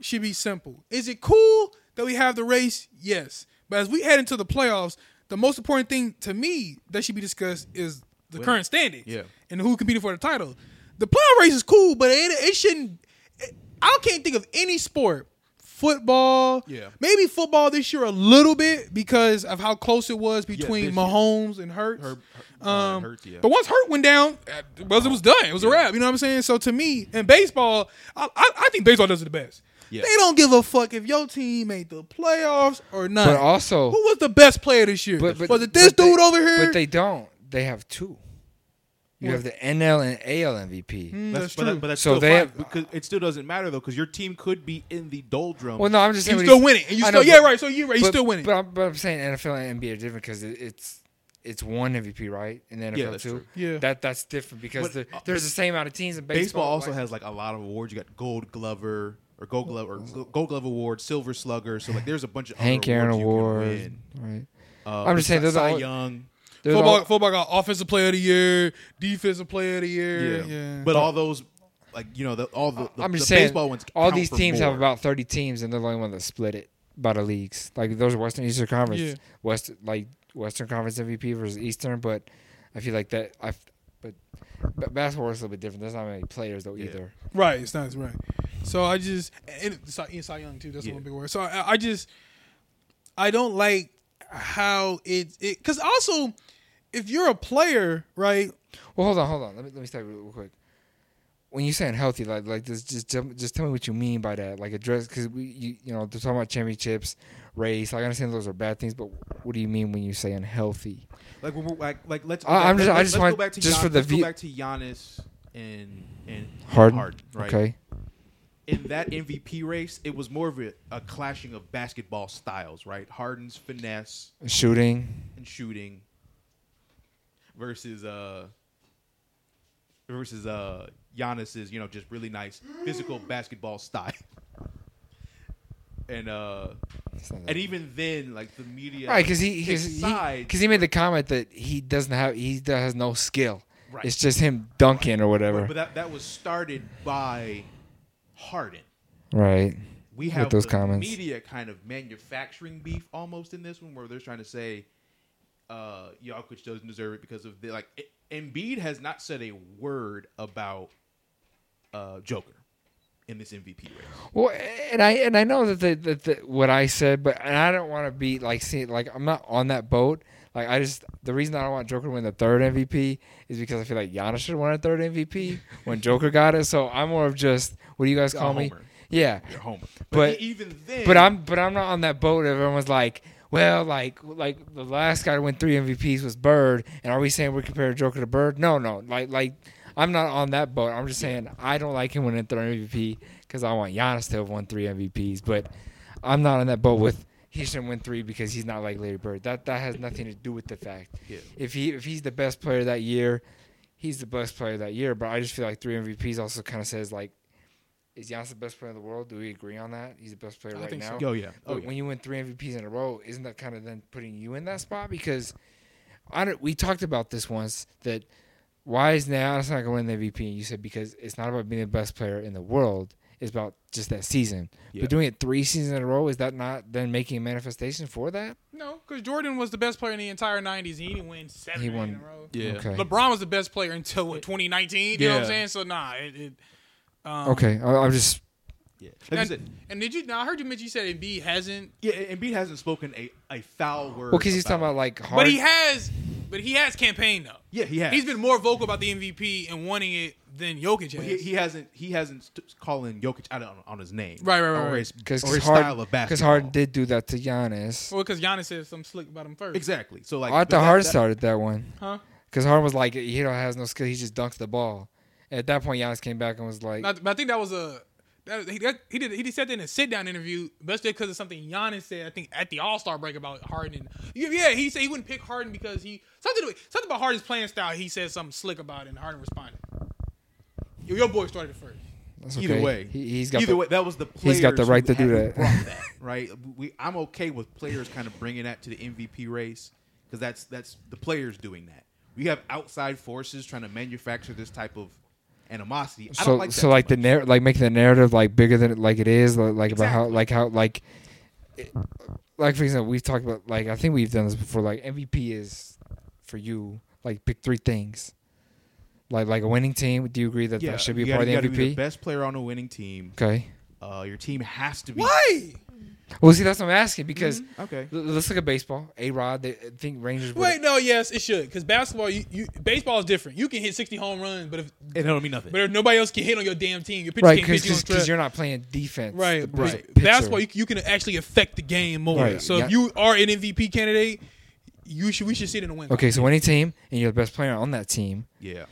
should be simple. Is it cool that we have the race? Yes, but as we head into the playoffs, the most important thing to me that should be discussed is the current standings. Yeah. and who competing for the title. The playoff race is cool, but it, it shouldn't. It, I can't think of any sport, football. Yeah. maybe football this year a little bit because of how close it was between this year. Mahomes and Hurts. Herb- Her- uh, Um, Hurts, yeah. But once Hurt went down, it was it was done. It was a wrap. You know what I'm saying? So to me, in baseball, I, I, I think baseball does it the best. Yeah. They don't give a fuck if your team made the playoffs or not. But also, who was the best player this year? but, but was it this but they- dude over here? But they don't. They have two. You have the NL and AL MVP. Mm, That's, that's but, true. that- but that's So still they fine have- because it still doesn't matter though because your team could be in the doldrum. Well, no, I'm just saying. you still he's- winning, and you I still know, yeah but- right. So you right, you but, still winning. But I'm, but I'm saying NFL and NBA are different because it, it's it's one MVP, right? In the NFL Yeah, that's too. true. Yeah. That that's different because But, the, uh, there's the same amount of teams in baseball. baseball also like- has like a lot of awards. You got Gold Glover or Gold Glove or Gold Glove Award, Silver Slugger. So like, there's a bunch of Hank other Aaron awards you Award, can win. right? Uh, I'm just saying, Cy- they're Cy only- Young. There's football, all- football got offensive player of the year, defensive player of the year. Yeah. Yeah, But all those, like you know, the, all the, the, I'm just the saying, baseball ones. all count these for teams more. have about 30 teams, and they're the only one that split it by the leagues. Like those are Western Eastern Conference, Yeah. West like Western Conference MVP versus Eastern. But I feel like that. I but, but basketball is a little bit different. There's not many players though Yeah. either. Right, it's not right. So I just and Cy, Ian Cy Young too. That's Yeah. one big word. So I, I just I don't like how it it because also if you're a player, right? Well, hold on, hold on. Let me let me stop real quick. When you're saying healthy, like like just just tell- just tell me what you mean by that. Like address because we you you know they're talking about championships, race. Like I understand those are bad things, but what do you mean when you say unhealthy? Like when we're like like let's. I- I'm just- I let's just go want- back to just Gian- for the let's go back to Giannis and and Harden. right? Okay. In that MVP race, it was more of a, a clashing of basketball styles, right? Harden's finesse Shooting. and shooting versus uh versus uh Giannis's, you know, just really nice physical basketball style. And uh It's not that- and even then like the media Right, because he because he, he made the comment that he doesn't have he has no skill. Right. It's just him dunking or whatever. but, but that that was started by Harden. right. we have those the comments. media kind of manufacturing beef almost in this one, where they're trying to say uh, Jokic doesn't deserve it because of the like. It, Embiid has not said a word about uh, Joker in this MVP race. Well, and I and I know that the, that the, what I said, but and I don't want to be like see like I'm not on that boat. Like I just the reason I don't want Joker to win the third MVP is because I feel like Giannis should have won a third MVP when Joker got it. So I'm more of just what do you guys call me? Yeah, You're homer, But- e- even then, but I'm but I'm not on that boat. Everyone's like, well, like like the last guy to win three MVPs was Bird, and are we saying we're comparing Joker to Bird? No, no. Like like I'm not on that boat. I'm just saying I don't like him winning third MVP because I want Giannis to have won three MVPs. But I'm not on that boat with he shouldn't win three because he's not like Larry Bird. That that has nothing to do with the fact. Yeah. If he if he's the best player that year, he's the best player that year. But I just feel like three MVPs also kind of says like. Is Giannis the best player in the world? Do we agree on that? He's the best player I right think so. now. oh yeah, oh But yeah. when you win three MVPs in a row, isn't that kind of then putting you in that spot? Because I don't, we talked about this once that why is Giannis not going to win the MVP? And you said because it's not about being the best player in the world. It's about just that season. Yeah. But doing it three seasons in a row is that not then making a manifestation for that? No, because Jordan was the best player in the entire '90s. He didn't win seven He in a row. yeah. Okay. LeBron was the best player until what, 2019. You know what I'm saying? So nah, it. it um, Okay, I, I'm just yeah. Like I And, said, and did you? Now I heard you mention you said Embiid hasn't, yeah. Embiid hasn't spoken a, a foul word. well because he's talking about like hard. but he has. But he has campaigned though. yeah, he has. He's been more vocal about the MVP and wanting it than Jokic has. But he, he hasn't. He hasn't st- calling Jokic out on, on his name. Right, right, right, Or right. his, because or his style of basketball. Harden did do that to Giannis. well, because Giannis said something slick about him first. Exactly. So like, I but thought that- Harden that- started that one. Huh? Because Harden was like, he don't has no skill. He just dunks the ball. At that point, Giannis came back and was like, but I think that was a. That, he, that, he did. He said that in a sit down interview, especially because of something Giannis said. I think at the All Star break about Harden. Yeah, yeah, he said he wouldn't pick Harden because he something something about Harden's playing style. He said something slick about it, and Harden responded. Your, your boy started it first. That's Either okay. way, he, he's got either the, way, that was the he's got the right to do that. that, right? We, I'm okay with players kind of bringing that to the MVP race because that's that's the players doing that. We have outside forces trying to manufacture this type of animosity. I so don't like so like the much. narr- like making the narrative like bigger than like it is like, like about how like how like it- like for example we've talked about like I think we've done this before like MVP is for you like pick three things like like a winning team do you agree that yeah, that should be a part gotta, of the MVP? be the best player on a winning team. okay Uh, your team has to be Why? Well see that's what I'm asking because Mhm, okay. l- let's look at baseball A Rod they I think Rangers would- Wait, no, yes, it should. Because basketball, you, you baseball is different. You can hit sixty home runs, but if It don't mean nothing. but if nobody else can hit on your damn team, your pitcher right can't hit you on because strike. you're not playing defense Right, the but pitcher- pitcher. basketball, you, you can actually affect the game more. Right, So yeah. if you are an MVP candidate, you should we should sit in the win. okay so any team and you're the best player on that team yeah.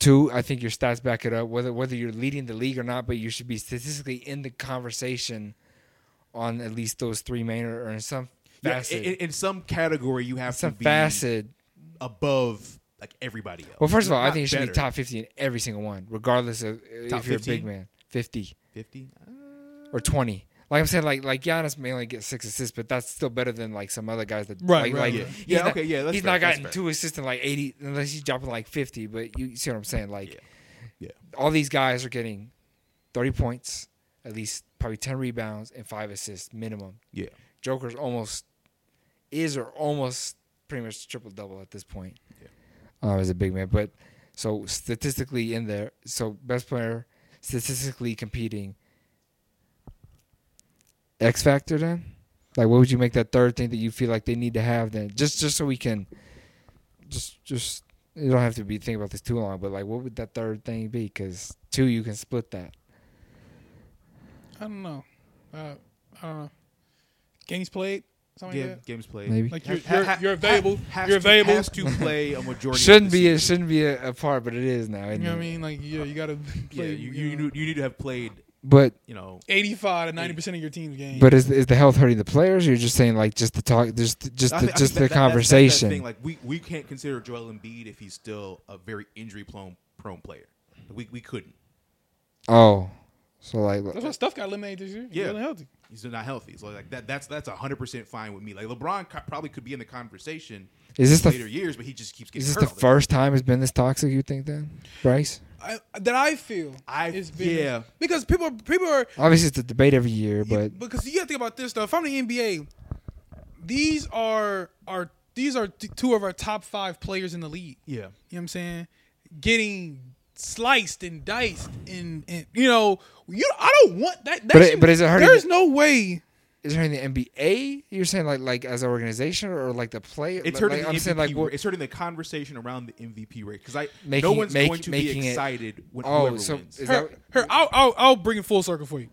Two, I think your stats back it up. Whether whether you're leading the league or not, but you should be statistically in the conversation on at least those three main or, or in some Yeah, in, in some category, you have some to be facet. above like everybody else. Well, first of all, I think you should be top fifty in every single one, regardless of uh, Top if you're a big 15? man, fifty fifty. Uh, or twenty. Like I'm saying, like like Giannis may only get six assists, but that's still better than like some other guys that Right, like, right, like right. he's Yeah, not- okay, yeah, that's he's fair, not that's gotten fair. two assists in like eighty unless he's dropping like fifty. But you see what I'm saying? Like Yeah. Yeah. all these guys are getting 30 points, at least probably 10 rebounds and five assists minimum. Yeah. Joker's almost is or almost pretty much triple double at this point. Yeah. Uh, as a big man, but so statistically in there, so best player statistically competing. X factor then, like what would you make that third thing that you feel like they need to have then? Just just so we can, just just you don't have to be thinking about this too long, but like what would that third thing be? Because two you can split that. I don't know. Uh, I don't know. Games played, something Yeah, like that. games played. Maybe Like you're, Ha- you're, you're available. has you're to- available. Has to play a majority. Shouldn't the be it shouldn't be a, a part, but it is now. You isn't know what I mean? Like yeah, you got to Yeah, you, you, you, know, need- you need to have played. But You know, eighty-five to ninety percent of your team's game. but is is the health hurting the players? Or you're just saying like just the talk, just just I the, think- I just think the that- that- that's- that's that conversation. thing, Like we, we can't consider Joel Embiid if he's still a very injury prone prone player. We we couldn't. oh, so like That's why Stuff got eliminated this year. He's Yeah. really healthy. He's not healthy. So like that that's that's hundred percent fine with me. Like LeBron co- probably could be in the conversation is this the later years, but he just keeps getting is this hurt. the first time it's been this toxic? You think then, Bryce? I, that I feel. I- it's been, yeah. Because people people are Obviously, it's a debate every year, Yeah, but because you got to think about this stuff. If I'm the NBA, these are are these are t- two of our top five players in the league. Yeah. You know what I'm saying? Getting sliced and diced and, and you know you I don't want that. that But it- shit- but is it hurting There's the- no way. is it hurting the NBA? You're saying like like as an organization or like the player? It's hurting like, the I'm MVP. saying like it's hurting the conversation around the MVP rate because I no one's make- going to making be it- excited when Oh, whoever so wins. is Her, that her I'll, I'll I'll bring it full circle for you.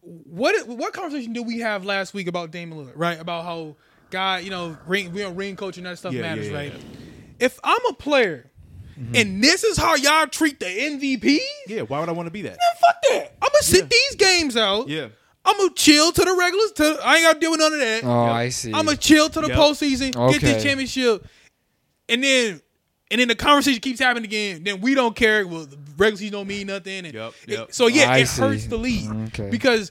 What what conversation did we have last week about Damian Lillard? Right about how guy you know ring we on ring coaching that stuff Yeah, yeah, matters, yeah, right? yeah. If I'm a player Mm-hmm. and this is how y'all treat the MVP, yeah, why would I want to be that? fuck that. I'm gonna sit Yeah. these games out. Yeah. I'm gonna chill to the regulars. To I ain't gotta deal with none of that. Oh, Yep. I see. I'm gonna chill to the Yep. postseason, get this championship, and then and then the conversation keeps happening again. Then we don't care. Well, the regular season don't mean nothing. And Yep, it- yep. so yeah, I it see. hurts the league Okay. because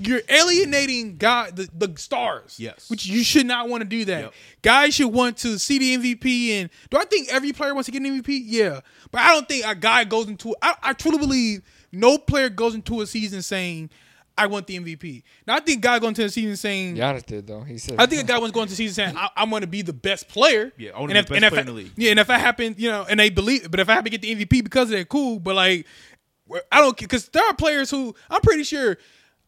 you're alienating God the, the stars. Yes. which you should not want to do that. Yep. Guys should want to see the MVP. And do I think every player wants to get an MVP? Yeah, but I don't think a guy goes into. I, I truly believe no player goes into a season saying. I want the MVP. Now I think guy going into the season saying Giannis did though. He said. I think a guy was going to the season saying, I, "I'm going to be the best player." Yeah, I wanna and be if, the best and if player I- in the league. Yeah, and if that happened, you know, and they believe, but if I happen to get the MVP because of that, cool. But like, I don't because there are players who I'm pretty sure.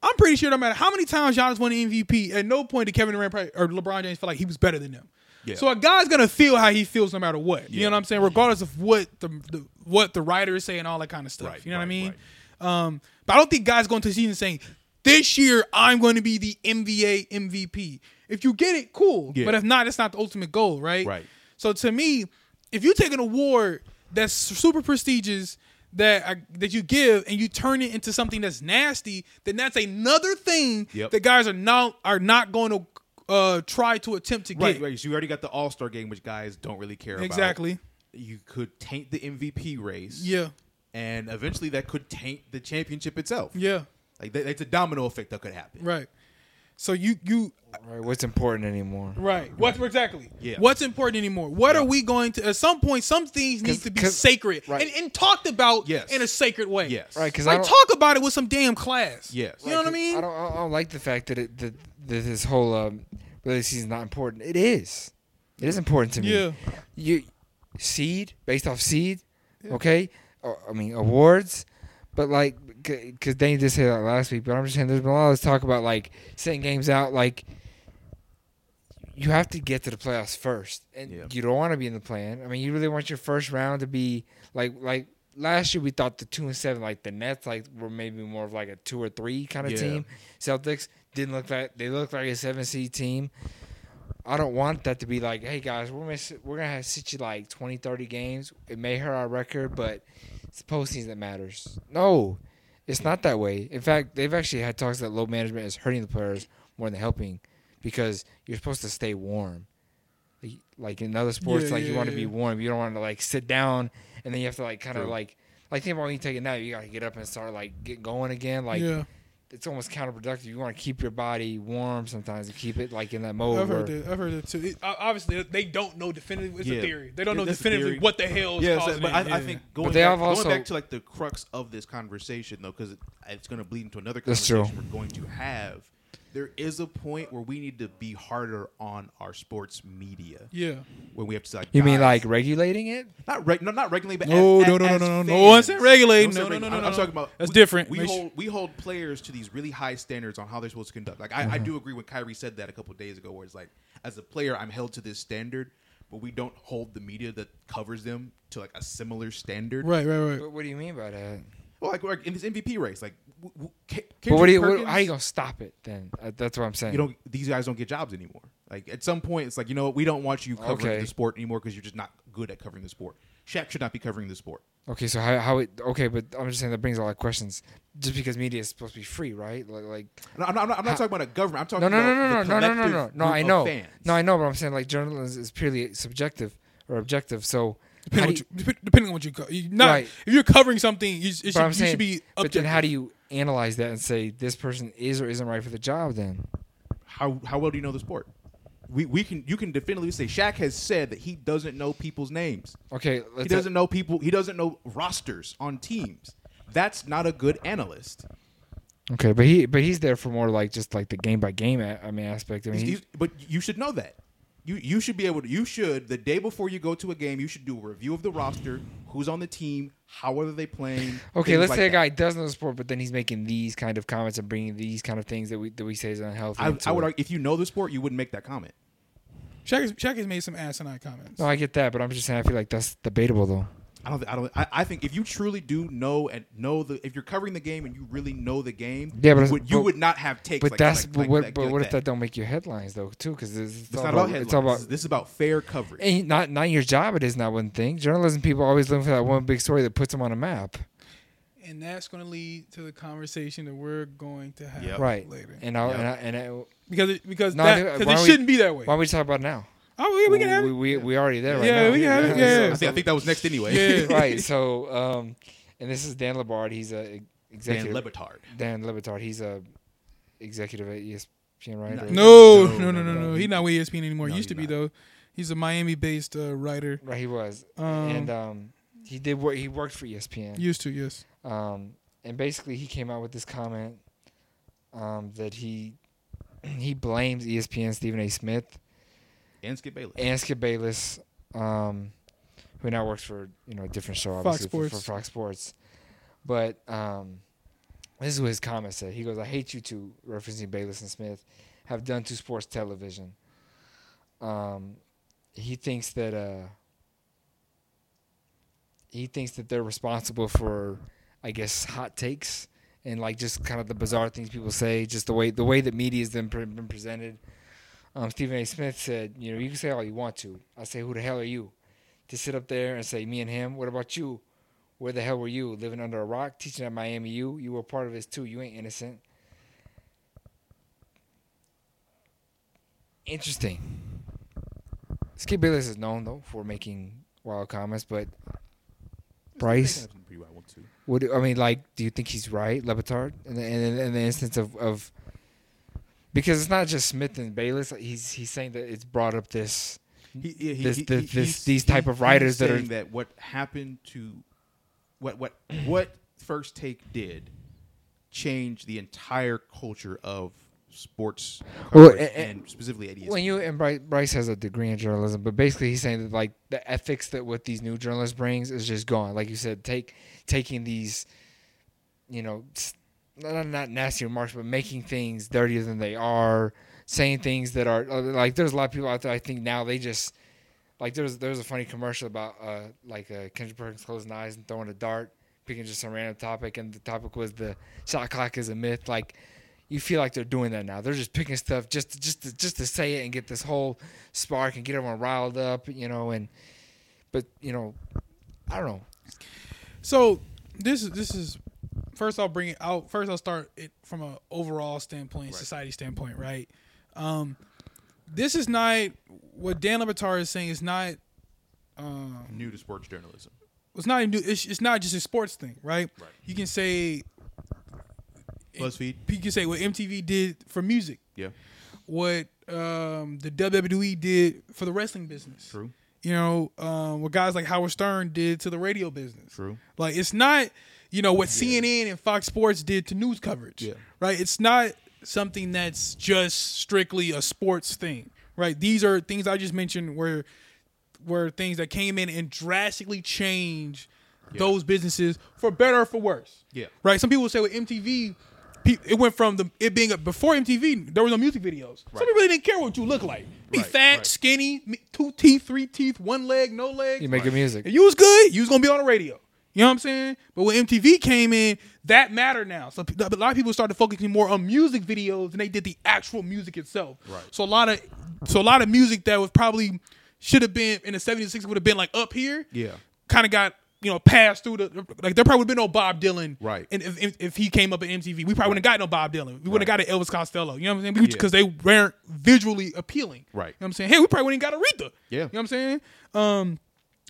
I'm pretty sure no matter how many times Giannis won the MVP, at no point did Kevin Durant or LeBron James feel like he was better than them. Yeah. So a guy's gonna feel how he feels no matter what. You Yeah. know what I'm saying? Regardless of what the, the what the writers say and all that kind of stuff. Right, you know what I right, mean? Um, but I don't think guys going to the season saying this year I'm going to be the NBA MVP. If you get it, cool. Yeah. But if not, it's not the ultimate goal, right? Right. So to me, if you take an award that's super prestigious that that you give and you turn it into something that's nasty, then that's another thing Yep. that guys are not are not going to uh, try to attempt to Right, get. right. So you already got the All Star game, which guys don't really care about. Exactly. You could taint the MVP race. Yeah. And eventually that could taint the championship itself. Yeah. Like that, it's a domino effect that could happen. Right. So you you Right, what's important anymore? right. What's exactly? Yeah. What's important anymore? What Yeah. are we going to? At some point, some things need to be sacred right. and, and talked about Yes. in a sacred way. Yes. Right, because I Like don't, talk about it with some damn class. Yes. You know what I mean? I don't, I don't like the fact that it that, that this whole um, really season's not important. It is. It is important to me. Yeah. You seed based off seed, okay? Or, I mean awards, but like because they did say that last week. But I'm just saying there's been a lot of talk about like setting games out. Like you have to get to the playoffs first, and Yeah. you don't want to be in the plan. I mean, you really want your first round to be like like. Last year we thought the two and seven, like the Nets, like were maybe more of like a two or three kind of Yeah. team. Celtics didn't look like they looked like a seven seed team. I don't want that to be like, hey guys, we're gonna sit- we're gonna have to sit you like 20, 30 games. It may hurt our record, but it's the postseason that matters. No, it's not that way. In fact, they've actually had talks that low management is hurting the players more than helping because you're supposed to stay warm. Like- in other sports, Yeah, like you yeah, want to yeah. be warm. You don't want to like sit down and then you have to like kind of like like think about when you take a nap, you gotta get up and start like get going again. Like yeah. It's almost counterproductive. You want to keep your body warm sometimes and keep it like in that mode. I've heard where- that. I've heard that too. It, obviously, uh, they don't know definitively. It's Yeah. a theory. They don't know definitively what the hell is Yeah, so- causing but it. I, I think going, they back, have going back to like the crux of this conversation though, because it, it's going to bleed into another That's true. conversation we're going to have. There is a point where we need to be harder on our sports media Yeah. when we have to like. You mean like regulating it? not reg- no, not regulating, but No, as, no, no, as no, no, no. fans. No one said regulating. No, No, no, no, no, I'm, no, I'm no. talking about That's we- different. We Make hold we hold players to these really high standards on how they're supposed to conduct. Like I, I Mm-hmm. do agree when Kyrie said that a couple days ago, where it's like, as a player, I'm held to this standard, but we don't hold the media that covers them to like a similar standard. Right, right, right. What, what do you mean by that? Well, like, like in this MVP race, like, w- w- But what do you? Kendrick What, how you gonna stop it then? Uh, that's what I'm saying. you don't these guys don't get jobs anymore. Like at some point, it's like you know what, we don't want you covering Okay. the sport anymore because you're just not good at covering the sport. Shaq should not be covering the sport. okay, so how how it? Okay, but I'm just saying that brings a lot of questions. Just because media is supposed to be free, right? Like, like No, I'm not, I'm not, I'm not How- talking about a government. I'm talking no, no, no, about no, the no, no, no, no, no, collective no. I know. No, I know, but I'm saying like journalism is purely subjective or objective. So Depending, on what you, depending on what you, co- you not right. if you're covering something, you, it should, But I'm you saying, should be but then how do you analyze that and say this person is or isn't right for the job? Then how how well do you know the sport? We we can you can definitively say Shaq has said that he doesn't know people's names. okay, He doesn't know people. He doesn't know rosters on teams. That's not a good analyst. okay, but he but he's there for more like just like the game by game. I mean aspect. I mean, He's- he's- but you should know that. You you should be able to. You should the day before you go to a game. You should do a review of the roster, who's on the team, how are they playing. Okay, let's like say a guy does know the sport, but then he's making these kind of comments and bringing these kind of things that we that we say is unhealthy. I, I would argue, if you know the sport, you wouldn't make that comment. Shaq, has, Shaq has made some asinine comments. No, I get that, but I'm just saying I feel like that's debatable though. I don't. I don't. I, I think if you truly do know and know the, if you're covering the game and you really know the game, Yeah, but you it's- would, you but- would not have takes. But like, that's like, but like what that- but like what if that don't make your headlines though too? Because it's, it's, It's all not about about, headlines. it's all about This is- about fair coverage. and not not your job. It is not one thing. Journalism people always looking for that one big story that puts them on a map, and that's going to lead to the conversation that we're going to have Yep. right? later. And I, Yep. and I, and I, because it, because No, that, think- because it don't we- shouldn't be that way. why don't we talk about it now? Oh, yeah, we can have we, it. we, we already there right Yeah, now. we can have it, yeah. I think, I think that was next anyway. Yeah. right. So, um, and this is Dan Le Batard. He's a Dan executive. Dan Le Batard. He's a executive at ESPN, right? No. No, No, no, no, no, no, no. no. He's not with ESPN anymore. No, Used to he's be though. He's a Miami-based uh, writer. Right, he was, Um, and um, he did work. He worked for ESPN. Used to, yes. Um, and basically, he came out with this comment um, that he he blames ESPN Stephen A. Smith And Skip Bayless. and Skip Bayless, um, who now works for you know a different show, Fox obviously for- For, Fox Sports. But um, this is what his comment said. He goes, "I hate you two," referencing Bayless and Smith, have done to sports television. Um, he thinks that uh, he thinks that they're responsible for, I guess, hot takes and like just kind of the bizarre things people say, just the way the way that media has been, pre- been presented. Um, Stephen A. Smith said, "You know, you can say all you want to. I say, who the hell are you, to sit up there and say me and him? What about you? Where the hell were you? Living under a rock, teaching at Miami U? You were part of this too. You ain't innocent." Interesting. Skip Bayless is known though for making wild comments, but Bryce, Pretty wild one, too. would I mean, like, do you think he's right, Le Batard, in the, in, in the instance of, of because it's not just Smith and Bayless. He's he's saying that it's brought up this. He, he, This- he- this- this- these type of he's writers that are- saying that what happened to what what what First Take did changed the entire culture of sports Well, coverage, a- a- and specifically E When you and Bryce, Bryce has a degree in journalism, but basically he's saying that like the ethics that what these new journalists brings is just gone. Like you said, take taking these, you know, s- not not nasty remarks, but making things dirtier than they are, saying things that are uh, like. There's a lot of people out there. I think now they just like there's there's a funny commercial about uh like uh, Kendrick Perkins closing eyes and throwing a dart, picking just some random topic, and the topic was the shot clock is a myth. Like you feel like they're doing that now. They're just picking stuff just to, just to, just to say it and get this whole spark and get everyone riled up, you know. And but you know, I don't know. So this is this is first I'll bring it out. First I'll start it from an overall standpoint, society standpoint, right? Um, this is not what Dan Le Batard is saying. Is not um, new to sports journalism. it's not new, it's, it's not just a sports thing, right? Right. You can say BuzzFeed, you can say what MTV did for music, yeah, what um, the WWE did for the wrestling business. true, You know, um, what guys like Howard Stern did to the radio business. true. Like it's not, you know, what CNN and Fox Sports did to news coverage. Yeah. Right. It's not something that's just strictly a sports thing. Right. These are things I just mentioned where were things that came in and drastically changed those businesses for better or for worse. Yeah. Right. Some people say with MTV, it went from the it being a, before MTV, there was no music videos. Some Right. people really didn't care what you look like. Be Right, fat, right. skinny, two teeth, three teeth, one leg, no leg. You make good music. If you was good, you was gonna be on the radio. You know what I'm saying? But when MTV came in, that mattered now. So a lot of people started focusing more on music videos than they did the actual music itself. Right. So a lot of so a lot of music that was probably should have been in the 70s, 60s would have been like up here. Yeah. Kind of got you know passed through the like there probably would have been no Bob Dylan. Right. And if, if, if he came up at MTV, we probably wouldn't have got no Bob Dylan. We wouldn't have got an Elvis Costello. You know what I'm saying? Yeah. Because they weren't visually appealing. Right. You know what I'm saying? Hey, we probably wouldn't have got Aretha. Yeah. You know what I'm saying? Um,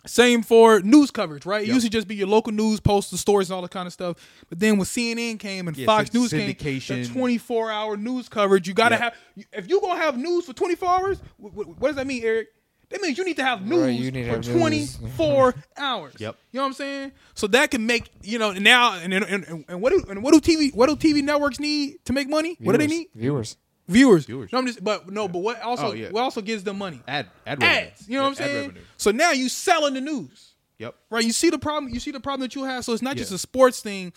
same for news coverage, right? It Yep. used to just be your local news, post the stories and all that kind of stuff. But then when CNN came and Yeah, Fox News came, the 24 hour news coverage, you got to Yep. have. If you're gonna have news for 24 hours, wh- wh- what does that mean, Eric? That means you need to have news Right, for have news. 24 hours. Yep. You know what I'm saying? So that can make you know now and and, and, and what do and what do TV what do TV networks need to make money? What do they need? Viewers. Viewers. Viewers. No, I'm just but no, but what also Oh, yeah. what also gives them money? Ad ad revenue. Ads. You know what I'm Ad saying? revenue. So now you selling the news. Yep. Right? You see the problem. You see the problem that you have. So it's not just Yeah. a sports thing.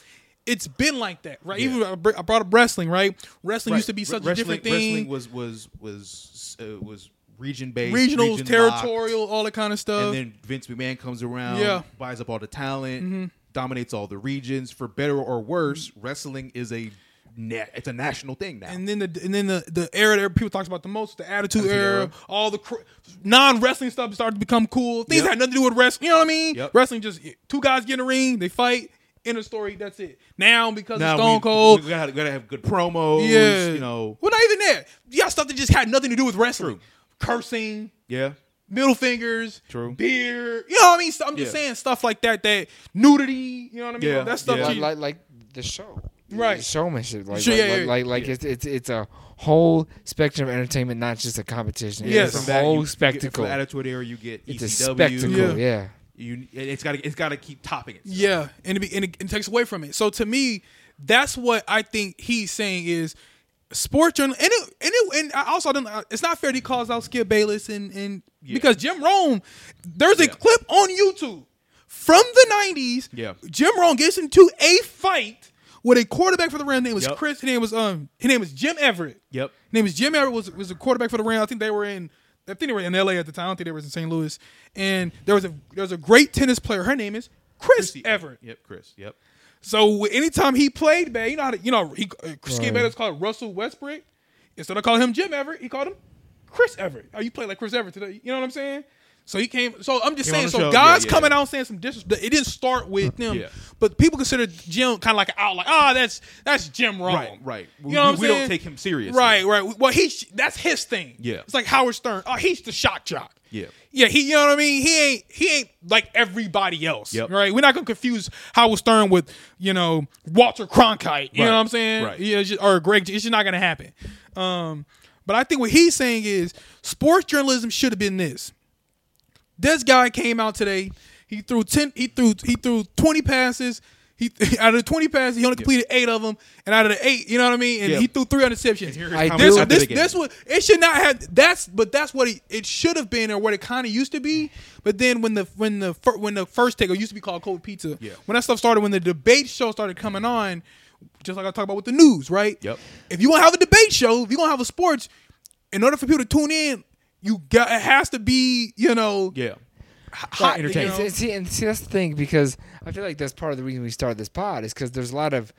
It's been like that, right? Yeah. Even I br- I brought up wrestling, right? Wrestling used to be such a different thing. Wrestling was was was uh, was region based, Regional, region territorial, all that kind of stuff. and then Vince McMahon comes around, Yeah. Mm-hmm. buys up all the talent, dominates all the regions. For better or worse, wrestling is a na- it's a national thing now. and then the and then the the era that people talks about the most, the Attitude, Attitude era, Era. all the cr- non wrestling stuff started to become cool. Things Yep. had nothing to do with wrestling. You know what I mean? Yep. Wrestling just two guys get in a ring, they fight. End of story. That's it. Now because now of Stone we, Cold, we gotta, gotta have good promos. yeah, you know, well, not even that. You got stuff that just had nothing to do with wrestling. True. Cursing, yeah, middle fingers, True. beer. You know what I mean? So I'm just Yeah. saying stuff like that. That nudity. You know what I mean? Yeah, That stuff. yeah. Like, like like the show. Right. Showmanship. Like Sure, like, yeah, like, yeah. like, like Yeah. it's it's it's a whole spectrum of entertainment, not just a competition. Yes. It's a that, you- whole you get- spectacle. From Attitude Era, you get It's a ECW. spectacle. Yeah. Yeah. You, it's got to it's got to keep topping it. Yeah, and it, be, and it, it takes away from it. So to me, that's what I think he's saying is sports journal. And it, and it, and I also don't. Uh, it's not fair that he calls out Skip Bayless and and Yeah. because Jim Rome, there's a Yeah. clip on YouTube from the '90s. Yeah. Jim Rome gets into a fight with a quarterback for the Rams. His name was Yep. Chris. His name was um. His name was Jim Everett. Yep. His name was Jim Everett was was a quarterback for the Rams. I think they were in I think they were in LA at the time. I don't think they were in St. Louis. And there was a there was a great tennis player. Her name is Chris Chrissy Everett. Yep, Chris. Yep. So anytime he played, man, you know how to, you know he uh, Skip Right. Bayless called Russell Westbrook. Instead of calling him Jim Everett, he called him Chris Everett. Oh, you play like Chris Everett today. You know what I'm saying? So he came. So I'm just Came saying. So guys Yeah, yeah, coming out saying some disrespect. It didn't start with them, Yeah. but people consider Jim kind of like an out. Like, ah, that's that's Jim Rome. Right, right. You We- know what I'm we don't take him seriously. Right, right. Well, he that's his thing. Yeah. It's like Howard Stern. Oh, he's the shock jock. Yeah. Yeah, he, you know what I mean. He ain't, he ain't like everybody else, Yep. right? We're not gonna confuse Howard Stern with, you know, Walter Cronkite. You Right. know what I'm saying? Right. Yeah, just- or Greg. It's just not gonna happen. Um, but I think what he's saying is sports journalism should have been this. This guy came out today. He threw ten. He threw. He threw twenty passes. He out of the twenty passes, he only completed eight of them, and out of the eight, you know what I mean. And Yeah. he threw three interceptions. I how do- This, this, the this what it should not have. That's but that's what it, it should have been, or what it kind of used to be. But then when the when the fir- when the first take, it used to be called Cold Pizza. Yeah. When that stuff started, when the debate show started coming on, just like I talk about with the news, right? Yep. If you want to have a debate show, if you gonna have a sports, in order for people to tune in, you got it has to be you know Yeah. hot. You entertaining. know? And see, and see, that's the thing because I feel like that's part of the reason we started this pod is because there's a lot of,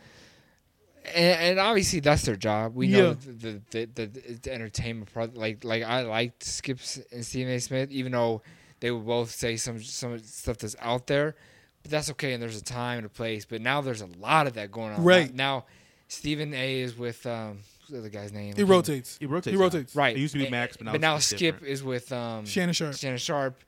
and, and obviously that's their job. We know Yeah. the, the, the, the, the entertainment part. Like like I liked Skips and Stephen A. Smith, even though they would both say some some stuff that's out there, but that's okay. And there's a time and a place. But now there's a lot of that going on. Right. now, Stephen A. is with um, what's the other guy's name? It rotates. He rotates. He now. rotates. Right. It used to be And- Max, but now, but now it's Skip different. is with um, Shannon Sharpe. Shannon Sharpe.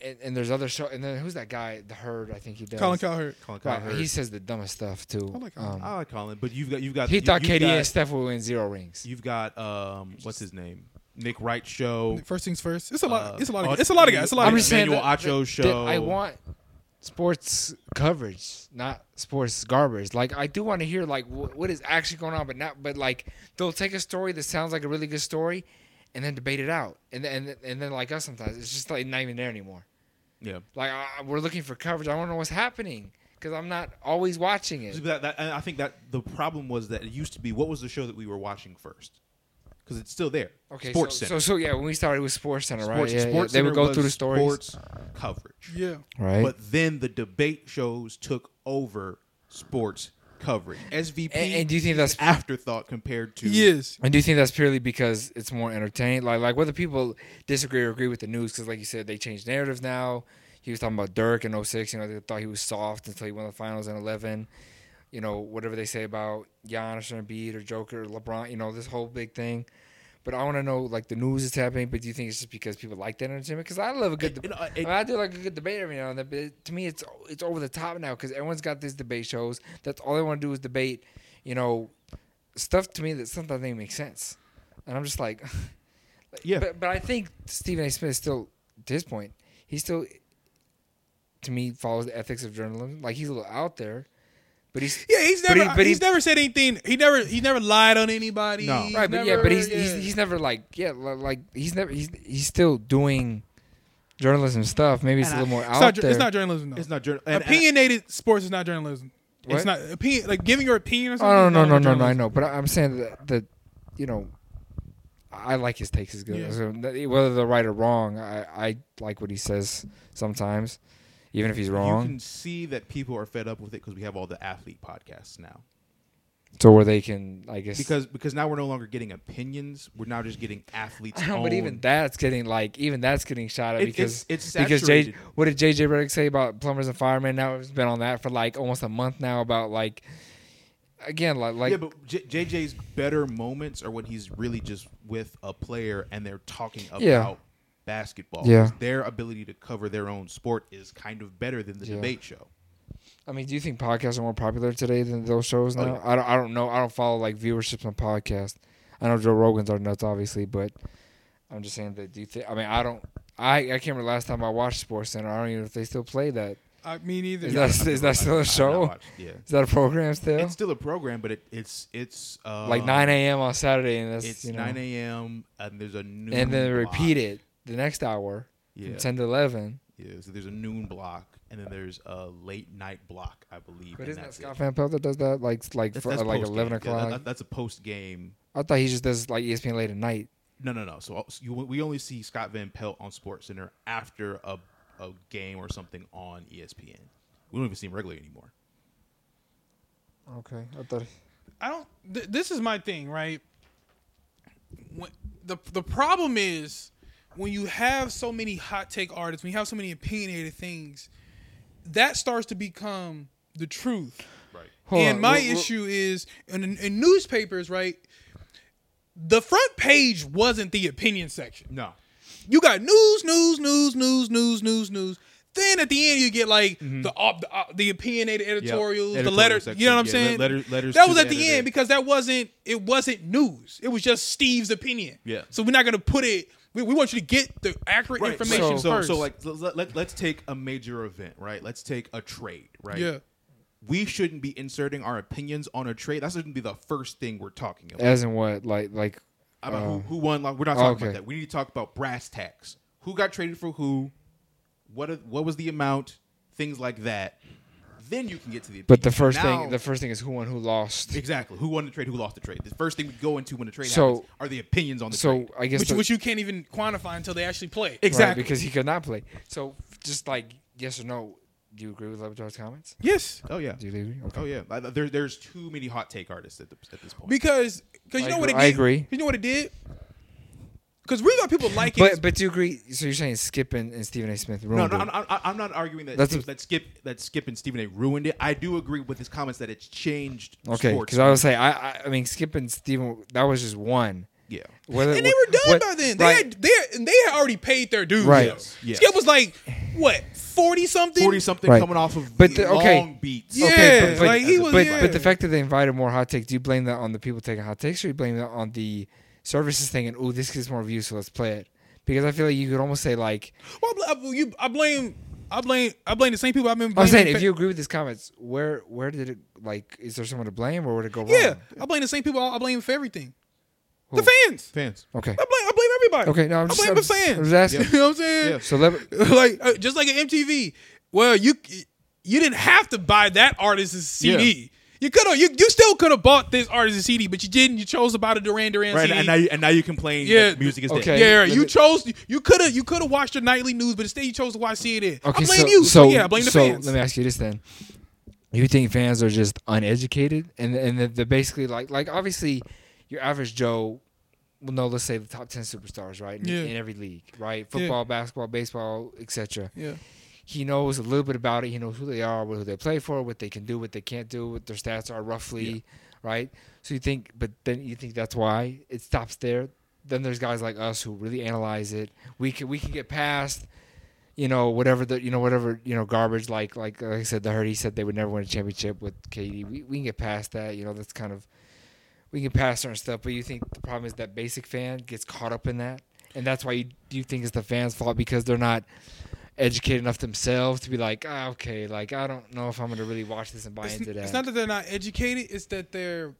And, and there's other show, and then who's that guy? The Herd, I think he does. Colin Cowherd. Colin Right, Cowherd. he says the dumbest stuff too. I like Colin. Um, I like Colin, but you've got you've got he you- thought you've KD got, and Steph would win zero rings. You've got um what's his name? Nick Wright show. First things first. It's a lot. uh, it's a lot. Of, it's a lot of guys. It's a lot I'm of just guys. saying Emmanuel that, Acho show. I want sports coverage, not sports garbage. Like I do want to hear like wh- what is actually going on, but not. But like they'll take a story that sounds like a really good story, and then debate it out, and then and, and then like us sometimes it's just like not even there anymore. Yeah. Like I, we're looking for coverage. I don't know what's happening because I'm not always watching it. That, that, and I think that the problem was that it used to be what was the show that we were watching first? Because it's still there. Okay, Sports so, Center. so so yeah, when we started with Sports Center, Sports, right? Yeah, yeah, Sports they would Center go through the stories, Sports coverage. Yeah. right? But then the debate shows took over sports coverage. SVP And- and do you think that's- afterthought compared to He is. And do you think that's purely because it's more entertaining? Like, like whether people disagree or agree with the news, because like you said, they changed narratives now. He was talking about Dirk in 06. You know, they thought he was soft until he won the finals in 11. You know, whatever they say about Giannis or Embiid or Joker or LeBron, you know, this whole big thing. But I want to know, like, the news is happening, but do you think it's just because people like that entertainment? Because I love a good debate. I, mean, I do like a good debate every now and then, but it, to me, it's it's over the top now because everyone's got these debate shows. That's all they want to do is debate, you know, stuff to me that sometimes doesn't make sense. And I'm just like, Yeah. But, but I think Stephen A. Smith is still, to his point, he still, to me, follows the ethics of journalism. Like he's a little out there, but he's Yeah, he's But never. he- but he's he- never said anything. He never. He never lied on anybody. No. He's right. But yeah, but he's, yeah. he's he's never like yeah like he's never he's he's still doing journalism stuff. Maybe it's And a little I- more It's out not, there. it's not journalism. Though. It's not journal. and- and- Opinionated sports is not journalism. What? It's not opinion. Like giving your opinion or Oh something. no no no no no! I know, but I- I'm saying that that you know, I like his takes as good. Yeah. So whether they're right or wrong, I I like what he says sometimes, even if he's wrong. You can see that people are fed up with it because we have all the athlete podcasts now. so where they can, I guess, Because because now we're no longer getting opinions. We're now just getting athletes. but even that's getting like even that's getting shot at It- because it's- it's because J, what did JJ Redick say about plumbers and firemen? Now it's been on that for like almost a month now about like again like like yeah, but J- JJ's better moments are when he's really just with a player and they're talking about Yeah. Basketball. Yeah. Their ability to cover their own sport is kind of better than the Yeah. debate show. I mean, do you think podcasts are more popular today than those shows Oh, yeah. I don't I don't know. I don't follow like viewerships on podcasts. I know Joe Rogan's are nuts, obviously, but I'm just saying that. Do you think? I mean, I don't. I I can't remember the last time I watched Sports Center. I don't even know if they still play that. I mean, either. Is that is that still a I've not show? watched- yeah. Is that a program still? It's still a program, but it, it's it's uh, like 9 a.m. on Saturday, and that's It's you know, 9 a.m. and there's a noon and then block. repeat it the next hour, Yeah, from 10 to 11. yeah. So there's a noon block, and then there's a late night block, I believe. But isn't that that's Scott it. Van Pelt that does that? Like like That's, for, that's like post-game. 11 Yeah, that- o'clock. that's a post game. I thought he just does like ESPN late at night. No, no, no. So, uh, so you, we only see Scott Van Pelt on Sports Center after a, a game or something on ESPN. We don't even see him regularly anymore. Okay, I thought. I don't. Th- this is my thing, right? When, the the problem is when you have so many hot take artists, when you have so many opinionated things, that starts to become the truth. Right. Hold and on, my wh- wh- issue is in, in newspapers, right? The front page wasn't the opinion section. No. you got news, news, news, news, news, news, news. Then at the end you get like the op, the, uh, the opinionated editorials, the letters. section, You know what I'm yeah, saying? le- letter- letters that was at the editor. end because that wasn't it wasn't news. It was just Steve's opinion. Yeah. So we're not gonna put it. We, we want you to get the accurate information so, first. so like let, let, let's take a major event, right? Let's take a trade, right? yeah. We shouldn't be inserting our opinions on a trade. That shouldn't be the first thing we're talking about. As in what? Like like about uh, who, who won. Like, we're not talking okay. about that. We need to talk about brass tacks. Who got traded for who? What what was the amount? Things like that. Then you can get to the. But the first Now- thing the first thing is who won, who lost. exactly who won the trade, who lost the trade. The first thing we go into when the trade So- happens are the opinions on the So trade. I guess Which, the- which you can't even quantify until they actually play. right, Exactly. because he could not play. So just like yes or no, do you agree with Le Batard's comments? Yes. Oh yeah. Do you agree? Okay. Oh yeah. Like, There, there's too many hot take artists at, the, at this point. Because because you I know what it did. I agree. You know what it did. Because reason why people like it. But but do you agree? So you're saying Skip and, and Stephen A. Smith ruined no, it. I'm, I'm, I'm not arguing that That's Skip, a- that Skip that Skip and Stephen A. ruined it. I do agree with his comments that it's changed. Okay, because I was say I, I I mean Skip and Stephen that was just one. yeah. Whether, and they were done what- by then. They right. had they and they had already paid their dues. Right. Yes, yes. Skip was like what forty something. Forty something Right. coming off of But the the- okay. long beats. Yeah, Okay, but, but, like, he was- but, yeah. but the fact that they invited more hot takes, do you blame that on the people taking hot takes, or you blame that on the services thinking, "Oh, this gets more views, so let's play it"? Because I feel like you could almost say like, Well, I, bl- I- you, I blame. I blame. I blame the same people. I've been. I'm saying, fa- if you agree with these comments, where where did it like? Is there someone to blame, or would it go wrong? Yeah, I blame the same people. I blame for everything. Who? The fans. Fans. Okay. I blame. I blame everybody. Okay. No, I'm I just, blame I'm the just- fans. I'm just asking. You know what I'm saying? Yeah. So let, like uh, just like an MTV. Well, you you didn't have to buy that artist's CD. You could have. You, you still could have bought this artist's CD, but you didn't. You chose to buy the Duran Duran Right, CD. and now you, and now you complain Yeah. that music is Okay. dead. yeah, right. you chose. You could have. You could have watched the nightly news, but instead you chose to watch CNN. okay. I blame so, you. So, yeah, I blame the so fans. let me ask you this then: You think fans are just uneducated, and and they're basically like like obviously your average Joe. Well, no, let's say the top ten superstars, right? In, Yeah. in every league, right? Football, basketball, baseball, etc. yeah. He knows a little bit about it. He knows who they are, who they play for, what they can do, what they can't do, what their stats are roughly, right? So you think, but then you think that's why it stops there. Then there's guys like us who really analyze it. We can we can get past, you know, whatever the you know whatever you know garbage like like, like I said the herd. He said they would never win a championship with KD. We we can get past that. You know, that's kind of we can pass certain stuff. But you think the problem is that basic fan gets caught up in that, and that's why you do you think it's the fans' fault because they're not educated enough themselves to be like, ah, okay, like I don't know if I'm gonna really watch this and buy It's, into that. it's not that they're not educated. It's that they're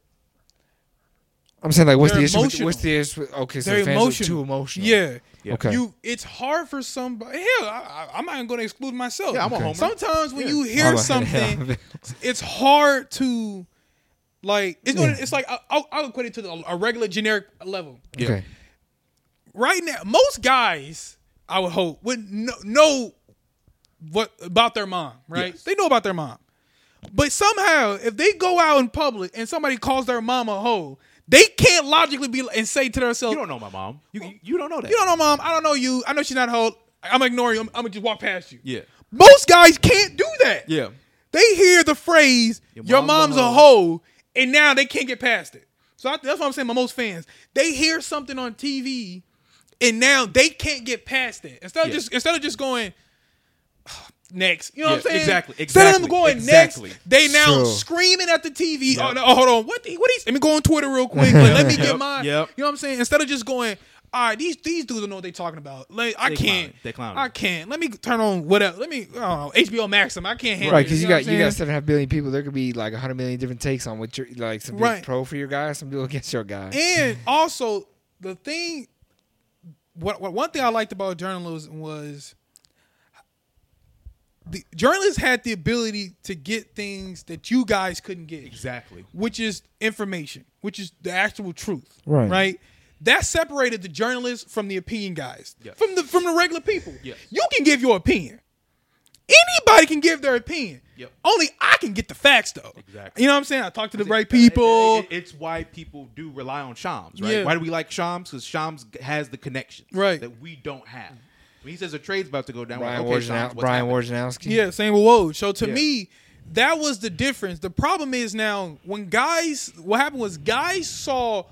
I'm saying like, what's the issue? With, what's the issue? With, okay, so they're the fans emotional. are too emotional. Yeah. Yeah. Okay. You, it's hard for somebody. Hell, I, I, I'm not even going to exclude myself. Yeah, I'm a homer. Sometimes when Yeah. you hear I'm something, it's hard to, like, it's gonna, it's like I- I'll, I'll equate it to the, a regular generic level. okay. Right now, most guys, I would hope, would know, know what about their mom. Right? Yes. They know about their mom, but somehow, if they go out in public and somebody calls their mom a hoe, they can't logically be and say to themselves, You don't know my mom. You you, don't know that. You don't know, mom. I don't know you. I know she's not a hoe. I'm ignore you. I'm, I'm gonna just walk past you. Yeah. Most guys can't do that. Yeah. They hear the phrase Your "Your mom's mom's, a a hoe," and now they can't get past it. So I, that's what I'm saying. My most fans, they hear something on TV, and now they can't get past it. Instead of Yeah. just instead of just going oh, next, you know what I'm saying? exactly, Instead of them going exactly. next, they now True. screaming at the TV. Yep. Oh, no, oh, hold on, what? The, what? Is, let me go on Twitter real quick. Like, let me get Yep, mine. yep. You know what I'm saying? Instead of just going. All right, these these dudes don't know what they're talking about. Like, I They can't. clowning. They clowning. I can't. Let me turn on whatever. Let me. Oh, I don't know. HBO Maxim. I can't handle Right, because you know got you got saying? seven and a half billion people. There could be like a hundred million different takes on what you're like. Some people Right. pro for your guy, some people against your guy. And also the thing, what, what one thing I liked about journalism was the journalists had the ability to get things that you guys couldn't get, Exactly. which is information, which is the actual truth, Right. Right. That separated the journalists from the opinion guys, Yes. from the from the regular people. Yes. You can give your opinion. Anybody can give their opinion. Yep. Only I can get the facts though. Exactly. You know what I'm saying? I talk to the right people. It- it- it's why people do rely on Shams, right? Yeah. Why do we like Shams? Because Shams has the connections Right. that we don't have. When he says a trade's about to go down, we're Brian like, okay, Wojna- Shams, Brian happening? Wojnarowski. Yeah, same with Woj. So to Yeah. me, that was the difference. The problem is now when guys, what happened was guys saw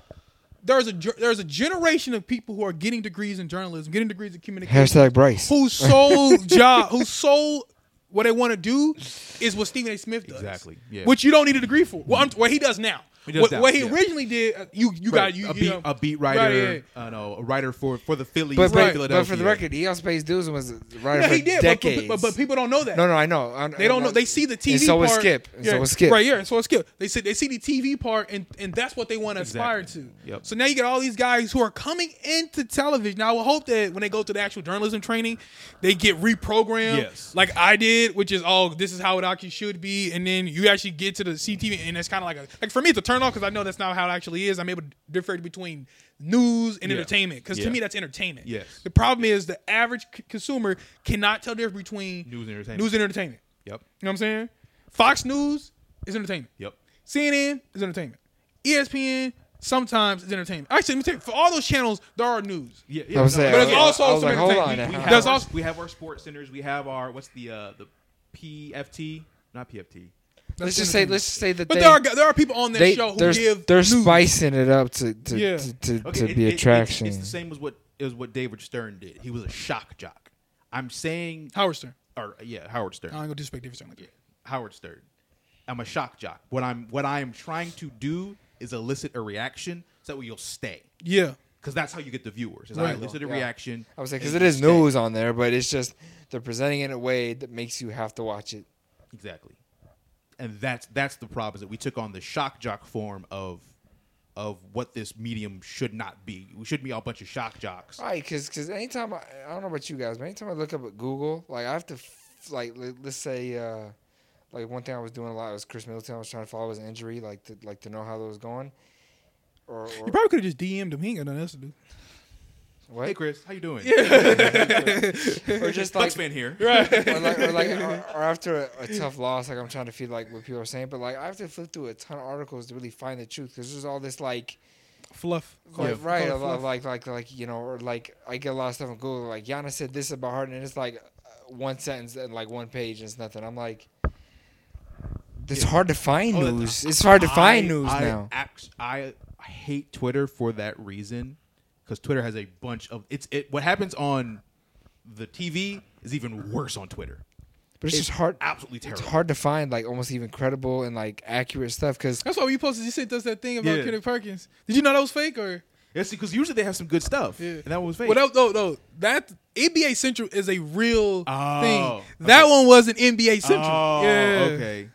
there's a there's a generation of people who are getting degrees in journalism, getting degrees in communication, Hashtag Bryce. whose sole job, whose sole what they want to do is what Stephen A. Smith does. Exactly, yeah. Which you don't need a degree for. Well, I'm, what he does now. He does what, what he yeah. originally did, uh, you you Right, got you, a you beat know, a beat Right, writer, yeah. I know, a writer for for the Phillies, But, in but, but for the record, he also pays dues was a writer Yeah, for he did, but, decades. but, but, but people don't know that. no, no, I know. I, They don't know. They see the TV And so part. was Skip. And yeah, so was Skip. Right, yeah. So it's Skip. They see they see the TV part, and and that's what they want to aspire to. Yep. So now you get all these guys who are coming into television. Now I will hope that when they go to the actual journalism training, they get reprogrammed. Yes. Like I did, which is oh, this is how it actually should be, and then you actually get to the CTV, and it's kind of like a like for me it's a turn off because I know that's not how it actually is. I'm able to differentiate between news and Yeah. entertainment because Yeah. to me that's entertainment. Yes. The problem is the average c- consumer cannot tell the difference between News and entertainment. News and entertainment. Yep. You know what I'm saying? Fox News is entertainment. Yep. CNN is entertainment. ESPN sometimes is entertainment. Actually, let me tell you, for all those channels, there are news. Yeah, yeah. I was saying, But it's I- also I some like, hold on. entertainment. we, now. have There's our, also- we have our sports centers. We have our what's the uh the PFT, not PFT. Let's just say, let's just say that But they, there are there are people on that they show who they're, give they're news. spicing it up to to Yeah. to, to, Okay, to it- be it- it- attraction. it's the same as what is what David Stern did. He was a shock jock. I'm saying, Howard Stern. or yeah, Howard Stern. I'm gonna disrespect David Stern like that. Howard Stern. I'm a shock jock. What I'm what I am trying to do is elicit a reaction so that way you'll stay. Yeah. Because that's how you get the viewers. Is I elicit a Yeah. reaction. I was like, because it you stay. news on there, but it's just they're presenting it in a way that makes you have to watch it. Exactly. And that's that's the problem is that we took on the shock jock form of of what this medium should not be. We shouldn't be a bunch of shock jocks. Right, because because anytime I, I don't know about you guys, but anytime I look up at Google, like I have to, f- like let, let's say, uh, like one thing I was doing a lot was Khris Middleton. I was trying to follow his injury, like to like to know how that was going, or, or You probably could have just DM'd him. He ain't got nothing else to do. What, Hey Khris, how you doing? Yeah. or just like Bucks fan here. Right. or like, or, like or, or after a, a tough loss, like I'm trying to feel like what people are saying, but like I have to flip through a ton of articles to really find the truth because there's all this like, Fluff. like, Yeah. right, Call it of, of fluff. like like like you know, or like I get a lot of stuff on Google, like Giannis said this about Harden, and it's like uh, one sentence and like one page and it's nothing. I'm like, it's hard to find Oh, news. It's hard to find news I now. act- I hate Twitter for that reason because Twitter has a bunch of it's it. What happens on the TV is even worse on Twitter. But it's, it's just hard. absolutely terrible. It's hard to find like almost even credible and like accurate stuff because That's why you posted. You said does that thing about Yeah. Kendrick Perkins. Did you know that was fake or? Yes, because usually they have some good stuff, Yeah. and that one was fake. Well, that, no, no. That NBA Central is a real Oh, thing. That one wasn't NBA Central. Oh, yeah. okay.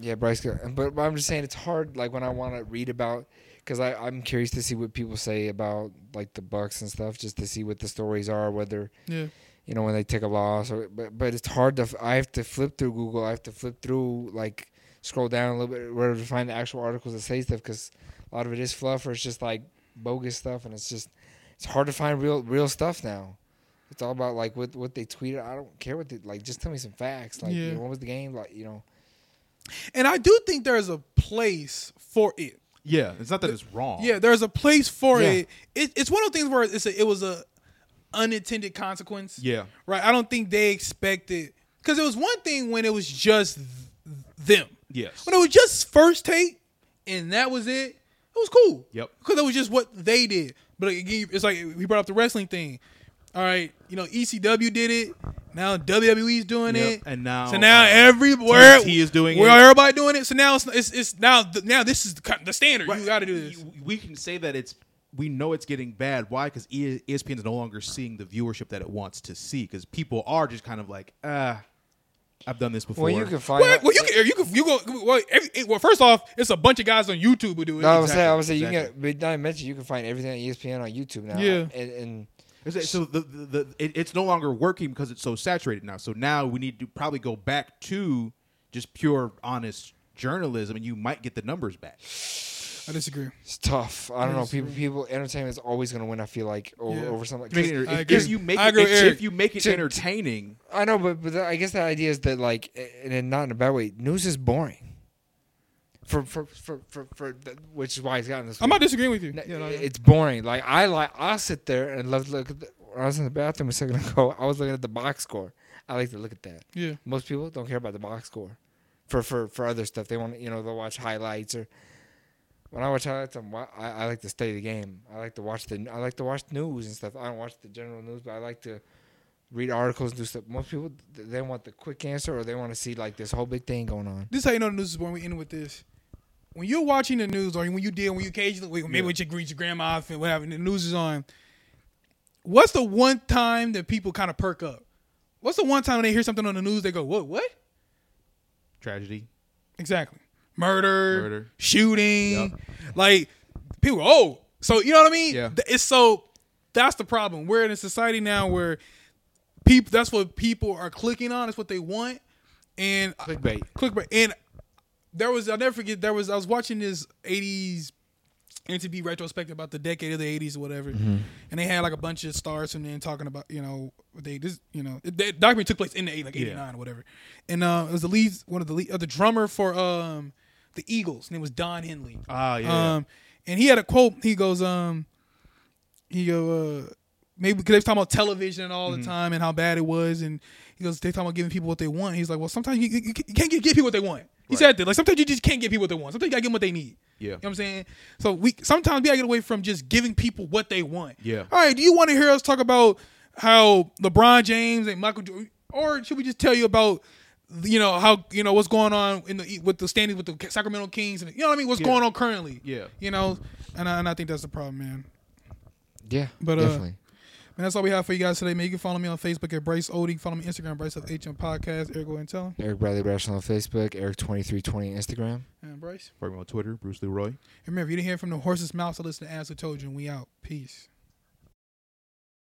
Yeah, Bryce. But, but I'm just saying it's hard. Like when I want to read about, because I I'm curious to see what people say about like the Bucks and stuff, just to see what the stories are, whether Yeah. you know when they take a loss or. But but it's hard to. I have to flip through Google. I have to flip through like scroll down a little bit where to find the actual articles that say stuff because a lot of it is fluff or it's just like bogus stuff and it's just it's hard to find real real stuff now. It's all about like what what they tweeted. I don't care what they like. Just tell me some facts. Like Yeah. you know, what was the game? Like you know. And I do think there's a place for it. Yeah, it's not that it's wrong. Yeah, there's a place for Yeah. it. it. It's one of those things where it's a, it was a unintended consequence. yeah, Right. I don't think they expected because it was one thing when it was just th- them. yes, When it was just first take and that was it, it was cool. Yep. Because it was just what they did. But again, it's like we brought up the wrestling thing. All right, you know ECW did it. Now WWE's doing Yep, it, and now, so now uh, everywhere TNT is doing where it. everybody doing it. So now it's it's, it's now the, now this is the, the standard. You got to do this. We can say that it's we know it's getting bad. Why? Because ESPN is no longer seeing the viewership that it wants to see. Because people are just kind of like, ah, I've done this before. Well, you can find. Well, well, you can you can you go well, every, well. First off, it's a bunch of guys on YouTube who do it. No, I was Exactly, saying, I was saying, you exactly. can. But not to mention, you can find everything on ESPN on YouTube now. Yeah. and, and Is So the, the, the it, it's no longer working because it's so saturated now. So now we need to probably go back to just pure, honest journalism, and you might get the numbers back. I disagree. it's tough. I don't know. People, people, entertainment is always going to win. I feel like over, Yeah. over something. Make it 'cause- I if, agree. if you make I it, agree with if, you make it To- entertaining, I know, but but I guess the idea is that like, and not in a bad way. News is boring. For for for for, for the, which is why he's gotten this. I'm way. not disagreeing with you. No, Yeah, no, it's boring. Like I like I'll sit there and love to look at the, when I was in the bathroom a second ago, I was looking at the box score. I like to look at that. yeah. Most people don't care about the box score. For for for other stuff. They want you know, they'll watch highlights or when I watch highlights, I'm, I, I like to study the game. I like to watch the I like to watch news and stuff. I don't watch the general news, but I like to read articles and do stuff. Most people they want the quick answer or they want to see like this whole big thing going on. This is how you know the news is when we end with this. When you're watching the news, or when you deal, when you occasionally, maybe Yeah. with your, your grandma and whatever, and the news is on. What's the one time that people kind of perk up? What's the one time when they hear something on the news they go, "What? What?" Tragedy. Exactly. Murder, Murder. shooting. Yep. Like people, oh, so you know what I mean? Yeah. It's so that's the problem. We're in a society now where people that's what people are clicking on, it's what they want. And Clickbait. clickbait. And there was I'll never forget there was I was watching this eighties MTV retrospective about the decade of the eighties or whatever. And they had like a bunch of stars from then talking about, you know, they this you know, the documentary took place in the eight like eighty nine or whatever. And uh it was the lead one of the lead, uh, the drummer for um the Eagles, and it was Don Henley. Ah, yeah. Um, and he had a quote. He goes, um, he go, uh, maybe because they was talking about television all the time and how bad it was, and he goes, they talking about giving people what they want. He's like, well, sometimes you, you, you can't give, give people what they want. He Right. said that, like sometimes you just can't give people what they want. Sometimes you gotta give them what they need. Yeah. You know what I'm saying? So we sometimes we gotta get away from just giving people what they want. Yeah. All right. Do you want to hear us talk about how LeBron James and Michael, Jordan, or should we just tell you about, you know, how you know what's going on in the with the standings with the Sacramento Kings and you know what I mean? What's Yeah. going on currently? Yeah. You know, and I, and I think that's the problem, man. Yeah, But, uh, definitely. Man, that's all we have for you guys today. Man, you can follow me on Facebook at Bryce Odie. Follow me on Instagram, Bryce of HM Podcast. Eric, go ahead and tell him. Eric Bradley Rational on Facebook, Eric twenty three twenty Instagram. And Bryce. Follow me on Twitter, Bruce Leroy. And remember, if you didn't hear from the horse's mouth, so listen to As I Told You, and we out. Peace.